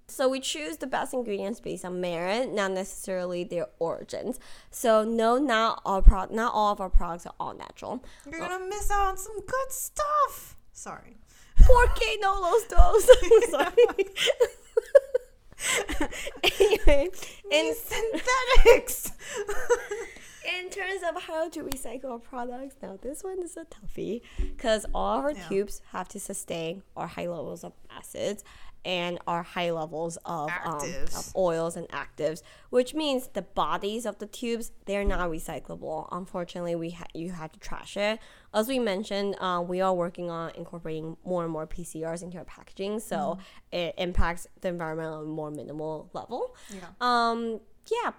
So we choose the best ingredients based on merit, not necessarily their origins. So no, not all pro- not all of our products are all natural. You're gonna miss out on some good stuff. Sorry. Porque no los dos. Sorry. anyway, in, synthetics. in terms of how to recycle our products, now this one is a toughie because all our Yeah. tubes have to sustain our high levels of acids and our high levels of, um, of oils and actives, which means the bodies of the tubes they're not recyclable. Unfortunately, we ha- you have to trash it. As we mentioned, uh, we are working on incorporating more and more PCRs into our packaging, so Mm-hmm. it impacts the environment on a more minimal level. Yeah. Um, yeah,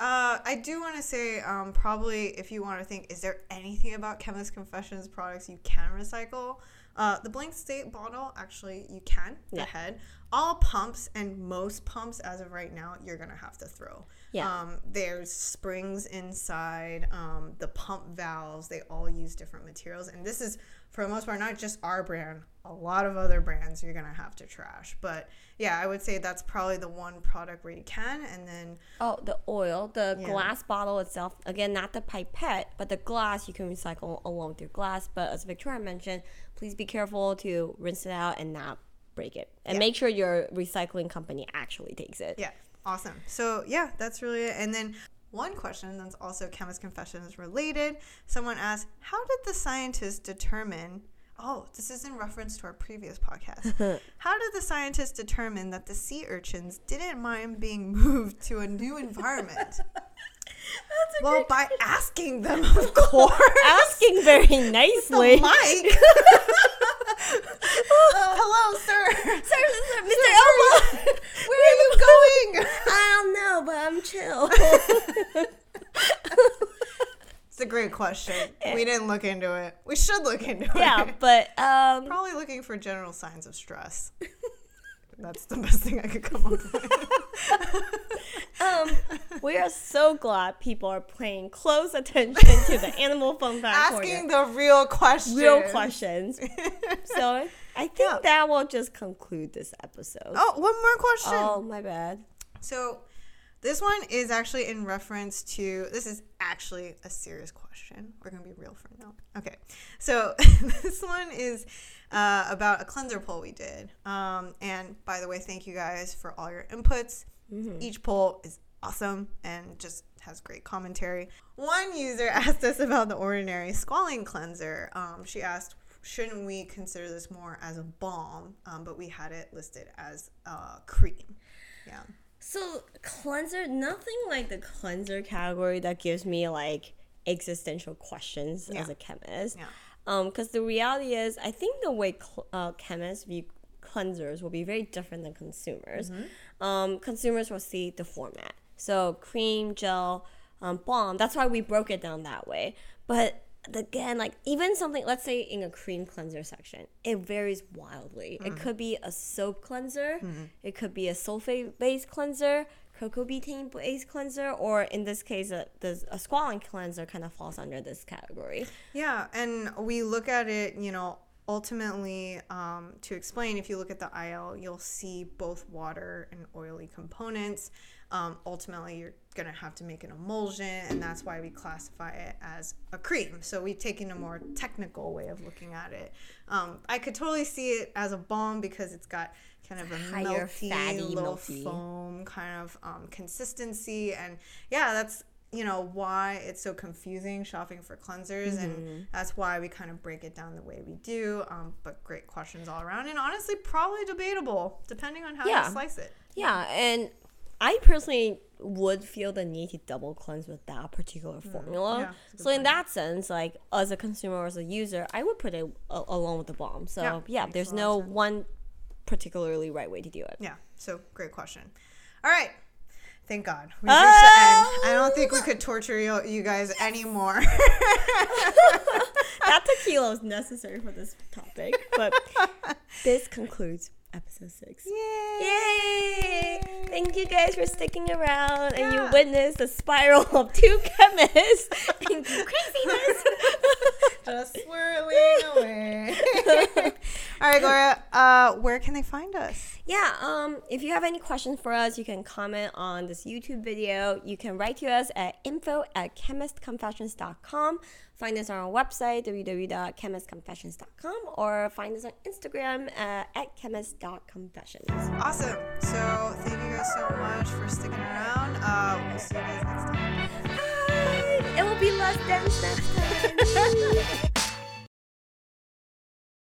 Uh, I do want to say, um, probably if you want to think, is there anything about Chemist Confessions products you can recycle? Uh, the blank state bottle, actually, you can. The Yeah. head. All pumps and most pumps, as of right now, you're gonna have to throw. Yeah. Um, there's springs inside. Um, the pump valves, they all use different materials, and this is for the most part not just our brand. A lot of other brands you're gonna have to trash. But yeah, I would say that's probably the one product where you can, and then Oh, the oil, the Yeah. glass bottle itself. Again, not the pipette, but the glass you can recycle along with your glass. But as Victoria mentioned, please be careful to rinse it out and not break it, and Yeah. make sure your recycling company actually takes it. Yeah, awesome. So yeah, that's really it. And then one question that's also Chemist Confessions related. Someone asked, "How did the scientists determine?" Oh, this is in reference to our previous podcast. How did the scientists determine that the sea urchins didn't mind being moved to a new environment? well, by asking them, of course. Asking very the nicely. mic. Uh, hello, sir. Sir, sir, Mr. Elmo. Where are you going? I don't know, but I'm chill. It's a great question. We didn't look into it. We should look into yeah, it. Yeah, but um, Probably looking for general signs of stress. That's the best thing I could come up with. um, we are so glad people are paying close attention to the animal fun fact corner. Asking the real questions. real questions. so I think Yeah. that will just conclude this episode. Oh, one more question. Oh, my bad. So, this one is actually in reference to this is actually a serious question. We're gonna be real for now. Okay, so this one is uh, about a cleanser poll we did. Um, and by the way, thank you guys for all your inputs. Each poll is awesome and just has great commentary. One user asked us about the ordinary squalane cleanser. Um, she asked, shouldn't we consider this more as a balm? Um, but we had it listed as a cream. Yeah. So cleanser, nothing like the cleanser category that gives me like existential questions as a chemist. Yeah. Um, because the reality is, I think the way cl- uh, chemists view cleansers will be very different than consumers. Um, consumers will see the format, so cream, gel, um, balm. That's why we broke it down that way. But again, like even something, let's say in a cream cleanser section, it varies wildly. It could be a soap cleanser, it could be a sulfate based cleanser, coco betaine based cleanser, or in this case, a, the, a squalane cleanser kind of falls under this category. Yeah, and we look at it, you know, ultimately um, to explain. If you look at the aisle, you'll see both water and oily components. Um, ultimately, you're gonna have to make an emulsion, and that's why we classify it as a cream. So we've taken a more technical way of looking at it. Um, I could totally see it as a balm because it's got kind of a Higher melty, fatty, little milky. foam kind of um, consistency, and yeah, that's you know why it's so confusing shopping for cleansers Mm-hmm. and that's why we kind of break it down the way we do um, but great questions all around and honestly probably debatable depending on how Yeah. you slice it Yeah, and I personally would feel the need to double cleanse with that particular formula. Hmm. Yeah, so in that sense, like as a consumer or as a user, I would put it a- along with the balm. So Yeah, yeah, there's no one particularly right way to do it. yeah so great question all right thank god we reached the end i don't think we could torture you, you guys anymore that tequila was necessary for this topic, but this concludes episode six. Yay! Yay! Thank you guys for sticking around and you witnessed the spiral of two chemists into craziness. just swirling away all right gloria uh, where can they find us yeah, um, if you have any questions for us, you can comment on this YouTube video. You can write to us at info at chemistconfessions.com. Find us on our website, www.chemistconfessions.com, or find us on Instagram uh, at chemist.confessions. Awesome. So thank you guys so much for sticking around. Uh, we'll see you guys next time. Bye! It will be less dense next time.